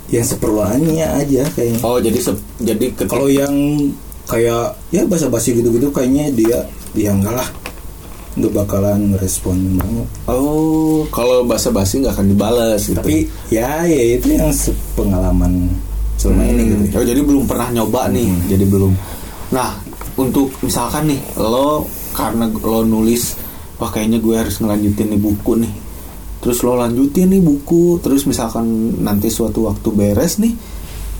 Yang seperluannya aja kayaknya. Oh jadi se- jadi ketika kalau yang kayak ya basa-basi gitu-gitu kayaknya dia ya enggak lah. Nggak bakalan ngerespon banget. Oh, kalau bahasa basi nggak akan dibalas gitu. tapi ya ya itu yang pengalaman selama ini Hmm, gitu oh, jadi belum pernah nyoba nih, jadi belum. Nah, untuk misalkan nih lo karena lo nulis, wah kayaknya gue harus ngelanjutin nih buku nih. Terus lo lanjutin nih buku, terus misalkan nanti suatu waktu beres nih,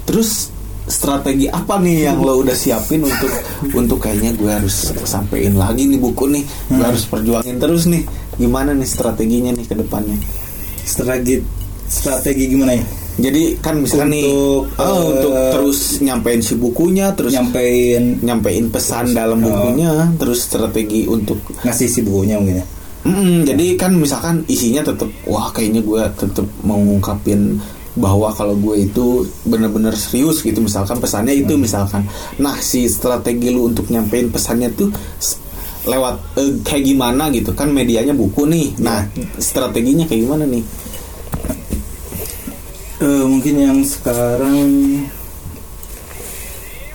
terus strategi apa nih yang lo udah siapin untuk untuk kayaknya gue harus sampein lagi nih buku nih, gue harus perjuangin terus nih. Gimana nih strateginya nih ke depannya? strategi strategi gimana ya Jadi kan misalkan nih Untuk, oh, eh, untuk terus nyampein si bukunya, terus nyampein nyampein pesan dalam oh. bukunya, terus strategi untuk ngasih si bukunya mungkin ya? Mm, jadi kan misalkan isinya tetap wah kayaknya gue tetap mau ngungkapin bahwa kalau gue itu bener-bener serius gitu. Misalkan pesannya itu misalkan. Nah si strategi lu untuk nyampein pesannya tuh lewat eh, kayak gimana gitu. Kan medianya buku nih. Nah strateginya kayak gimana nih Eh, mungkin yang sekarang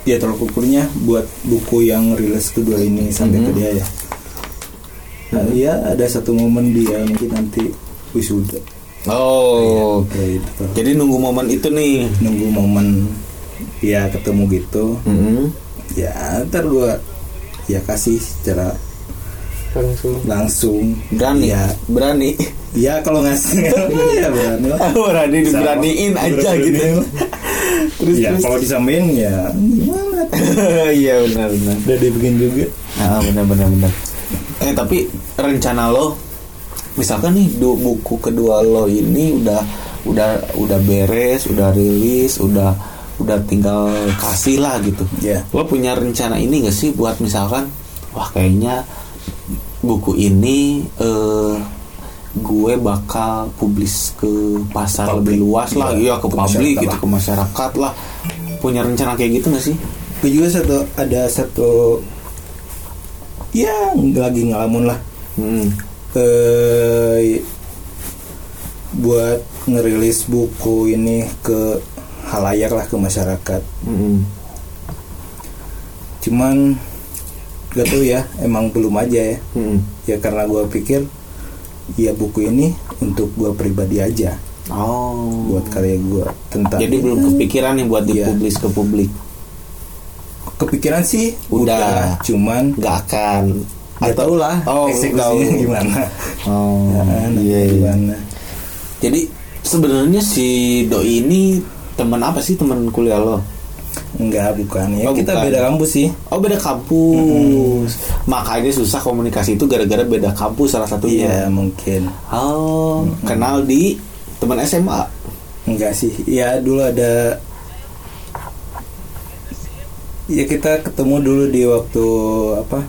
ya tolak ukurnya buat buku yang rilis kedua ini sampai ke Mhm. dia ya. Nah, ya ada satu momen dia mungkin nanti wisuda. Oh. Kayak gitu. Jadi nunggu momen itu nih. Nunggu momen ya ketemu gitu. Mm-mm. ya ntar gua ya kasih secara langsung. Langsung. Berani. Ya berani. Ya kalau ngasih ya berani lah. Berani diberaniin aja gitu. Terus ya terus. kalau disampaikan ya gimana? Iya benar benar. Udah dibikin juga. Ah benar benar benar. Eh tapi rencana lo misalkan nih du- buku kedua lo ini udah udah udah beres udah rilis udah udah tinggal kasih lah gitu. Ya lo punya rencana ini gak sih buat misalkan wah kayaknya buku ini eh gue bakal publis ke pasar Publik. lebih luas lah Iya, iya ke ke publik gitu lah. ke masyarakat lah punya rencana kayak gitu gak sih gue juga satu ada satu ya lagi ngalamun lah hmm. eh buat ngerilis buku ini ke halayak lah ke masyarakat Mm-mm. cuman gak tau ya emang belum aja ya Mm-mm. ya karena gue pikir ya buku ini untuk gue pribadi aja Oh. buat karya gue tentang Jadi belum kepikiran nih buat Iya. dipublis ke publik. kepikiran sih Udah. udah, cuman Gak akan. nggak tahu lah Oh, eksekusinya tahu. gimana Oh. Ya, nanti iya, iya. gimana Jadi sebenarnya si doi ini teman apa sih teman kuliah lo? Enggak, bukan ya. Oh, kita bukan. beda kampus sih. Oh beda kampus. Makanya susah komunikasi itu gara-gara beda kampus salah Iya, satunya. mungkin. Oh, kenal di teman SMA. Enggak sih. Ya dulu ada Ya kita ketemu dulu di waktu apa?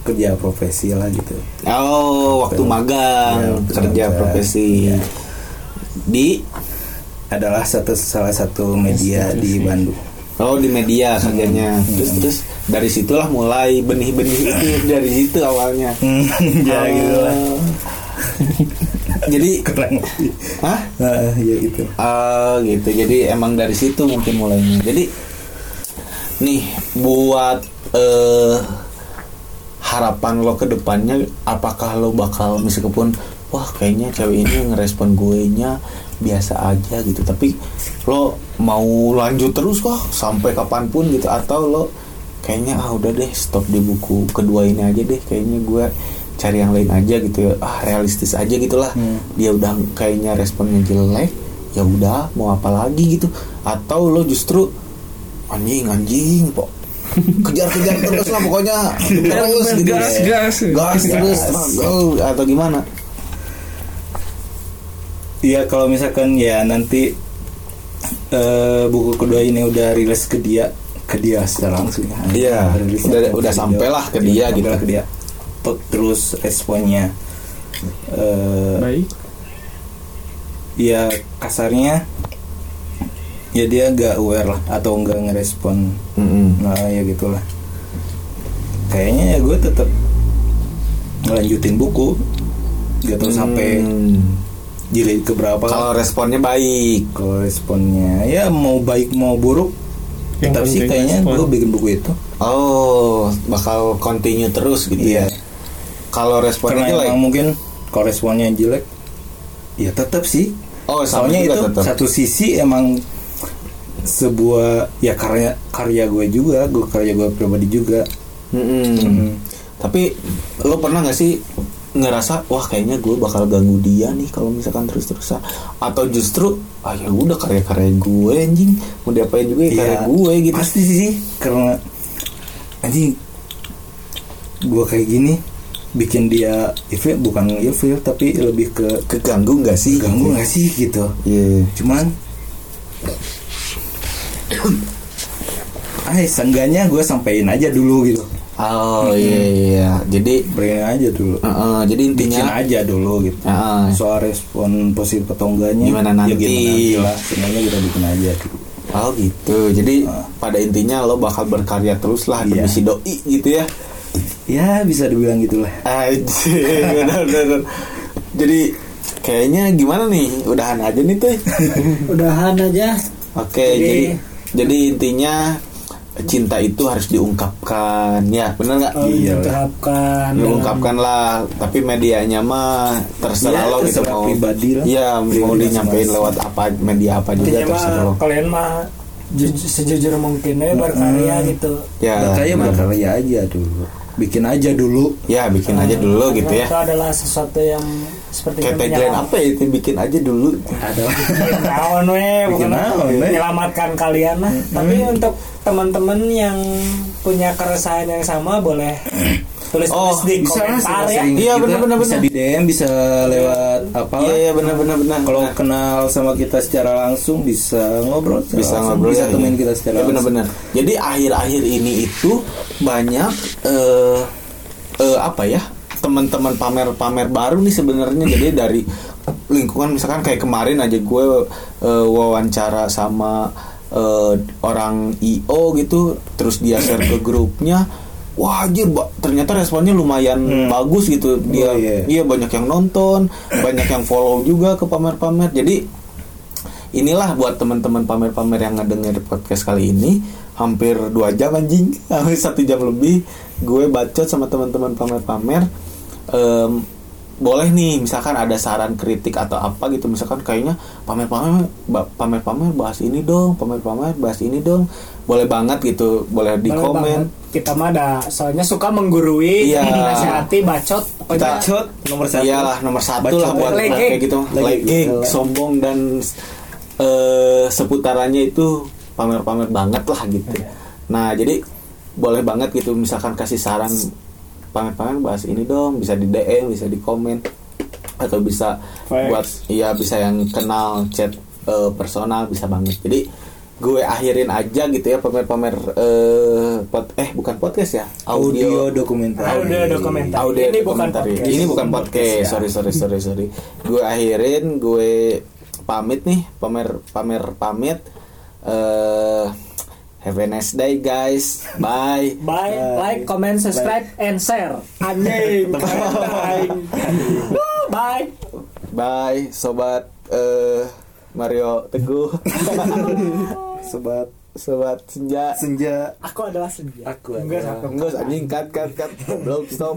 kerja profesi lah gitu. Oh, waktu Ya, magang waktu kerja magang. profesi Iya. di Adalah satu salah satu media di Bandung. Oh di media kerjanya. Terus terus dari situlah mulai benih-benih itu dari situ awalnya. ya gitu lah. Jadi, Keren. hah? Nah, ya gitu. Ah gitu. Jadi emang dari situ mungkin mulainya. Jadi nih buat eh harapan lo ke depannya apakah lo bakal meskipun wah kayaknya cewek ini ngerespon gue nya biasa aja gitu. Tapi lo mau lanjut terus kok sampai kapan pun gitu. Atau lo kayaknya ah udah deh stop di buku kedua ini aja deh. Kayaknya gue cari yang lain aja gitu ya. Ah realistis aja gitulah. Dia udah kayaknya responnya jelek. Ya udah mau apa lagi gitu. Atau lo justru anjing anjing pok kejar-kejar terus lah pokoknya. Terus gitu. gas, gas. gas terus atau gimana Iya kalau misalkan ya nanti eh, buku kedua ini udah rilis ke dia ke dia secara langsung ya. Iya, udah- ke udah dia. sampailah ke dia Sampailah gitu. ke dia. Te- Terus responnya eh, Baik. ya kasarnya ya dia gak aware lah atau nggak ngerespon Mm-mm. nah ya gitulah kayaknya ya gue tetap ngelanjutin buku gak tau sampai Hmm. Jilid keberapa kalau responnya baik kalau responnya ya mau baik mau buruk Yang tetap sih kayaknya gue bikin buku itu oh bakal continue terus gitu Iya. ya kalau responnya karena jelek emang mungkin kalau responnya jelek ya tetap sih oh soalnya itu tetap. satu sisi emang sebuah ya karya karya gue juga gue karya gue pribadi juga Mm-mm. Mm. tapi lo pernah nggak sih ngerasa wah kayaknya gue bakal ganggu dia nih kalau misalkan terus terusan atau justru ah ya udah karya-karya gue anjing. Mau diapain juga ya karya Iya, gue gitu. pasti sih karena anjing gue kayak gini bikin dia ilfil bukan ilfil tapi lebih ke keganggu nggak sih? Ganggu nggak sih gitu. Iya. cuman ah seenggaknya gue sampein aja dulu gitu Oh iya iya. Jadi beriin aja dulu uh, uh, jadi bikin intinya aja dulu gitu uh, soal respon positif atau enggaknya Gimana nanti? ya gimana nanti lah sebenarnya kita bikin aja dulu oh gitu. Jadi pada intinya lo bakal berkarya terus lah demi Iya. si doi gitu ya. ya bisa dibilang gitulah Aja. benar. Jadi kayaknya gimana nih? Udahan aja nih tuh. udahan aja Oke, Jadi- jadi jadi intinya cinta itu harus diungkapkan ya, benar nggak? oh, Iya. diterapkan Diungkapkan lah, tapi medianya mah terserah Ya, lo gitu terserah mau. pribadi lah. Iya, mau masing-masing. lewat apa media apa juga Intinya terserah lo. kalian mah ju- sejujur mungkin ya berkarya gitu Ya, berkarya berkarya aja dulu bikin aja dulu. Ya bikin aja dulu gitu ya. itu adalah sesuatu yang seperti Kayak tagline apa ya itu bikin aja dulu. ada. Naon we Bikin bukan menyelamatkan kalian lah. Tapi untuk teman-teman yang punya keresahan yang sama boleh tulis Oh, di bisa komentar ya. Sering Iya, kita benar, benar, bisa di DM bisa lewat apa? Iya iya benar benar benar. kalau Benar. kenal sama kita secara langsung bisa ngobrol secara bisa langsung, ngobrol bisa ya, temuin iya. kita secara Ya, langsung. benar-benar jadi akhir-akhir ini itu banyak eh eh, apa ya teman-teman pamer-pamer baru nih sebenarnya. Jadi dari lingkungan misalkan kayak kemarin aja gue eh, wawancara sama eh, orang IO gitu terus dia share ke grupnya Wah anjir, ternyata responnya lumayan bagus gitu. Dia Oh, iya. iya banyak yang nonton, banyak yang follow juga ke pamer-pamer. Jadi inilah buat teman-teman pamer-pamer yang ngedenger podcast kali ini hampir dua jam anjing hampir satu jam lebih gue bacot sama teman-teman pamer-pamer Em, boleh nih misalkan ada saran kritik atau apa gitu misalkan kayaknya pamer-pamer ba- pamer-pamer bahas ini dong pamer-pamer bahas ini dong boleh banget gitu boleh di Boleh komen banget. kita mah ada soalnya suka menggurui Iya. nasihati bacot pokoknya Bacot nomor satu. iyalah nomor satu Bacot. lah buat Legek. kayak gitu Legek. sombong dan eh, seputarannya itu pamer-pamer banget lah gitu nah jadi boleh banget gitu misalkan kasih saran pamer-pamer bahas ini dong bisa di DM bisa di komen atau bisa buat iya bisa yang kenal chat eh, personal bisa banget. Jadi gue akhirin aja gitu ya pamer-pamer eh, pod- eh bukan podcast ya? Audio dokumenter. Audio dokumenter. audio Ini bukan podcast. ini bukan podcast. Sorry sorry sorry sorry. Gue akhirin gue pamit nih pamer pamer pamit eh have a nice day guys. Bye. Bye, like, comment, subscribe, and share. Anjing. Bye. Bye. bye sobat eh Mario Teguh. Sobat sobat senja. Senja. Aku adalah senja. Aku Enggak, adalah- enggak usah. Anjing cut cut cut. Belum stop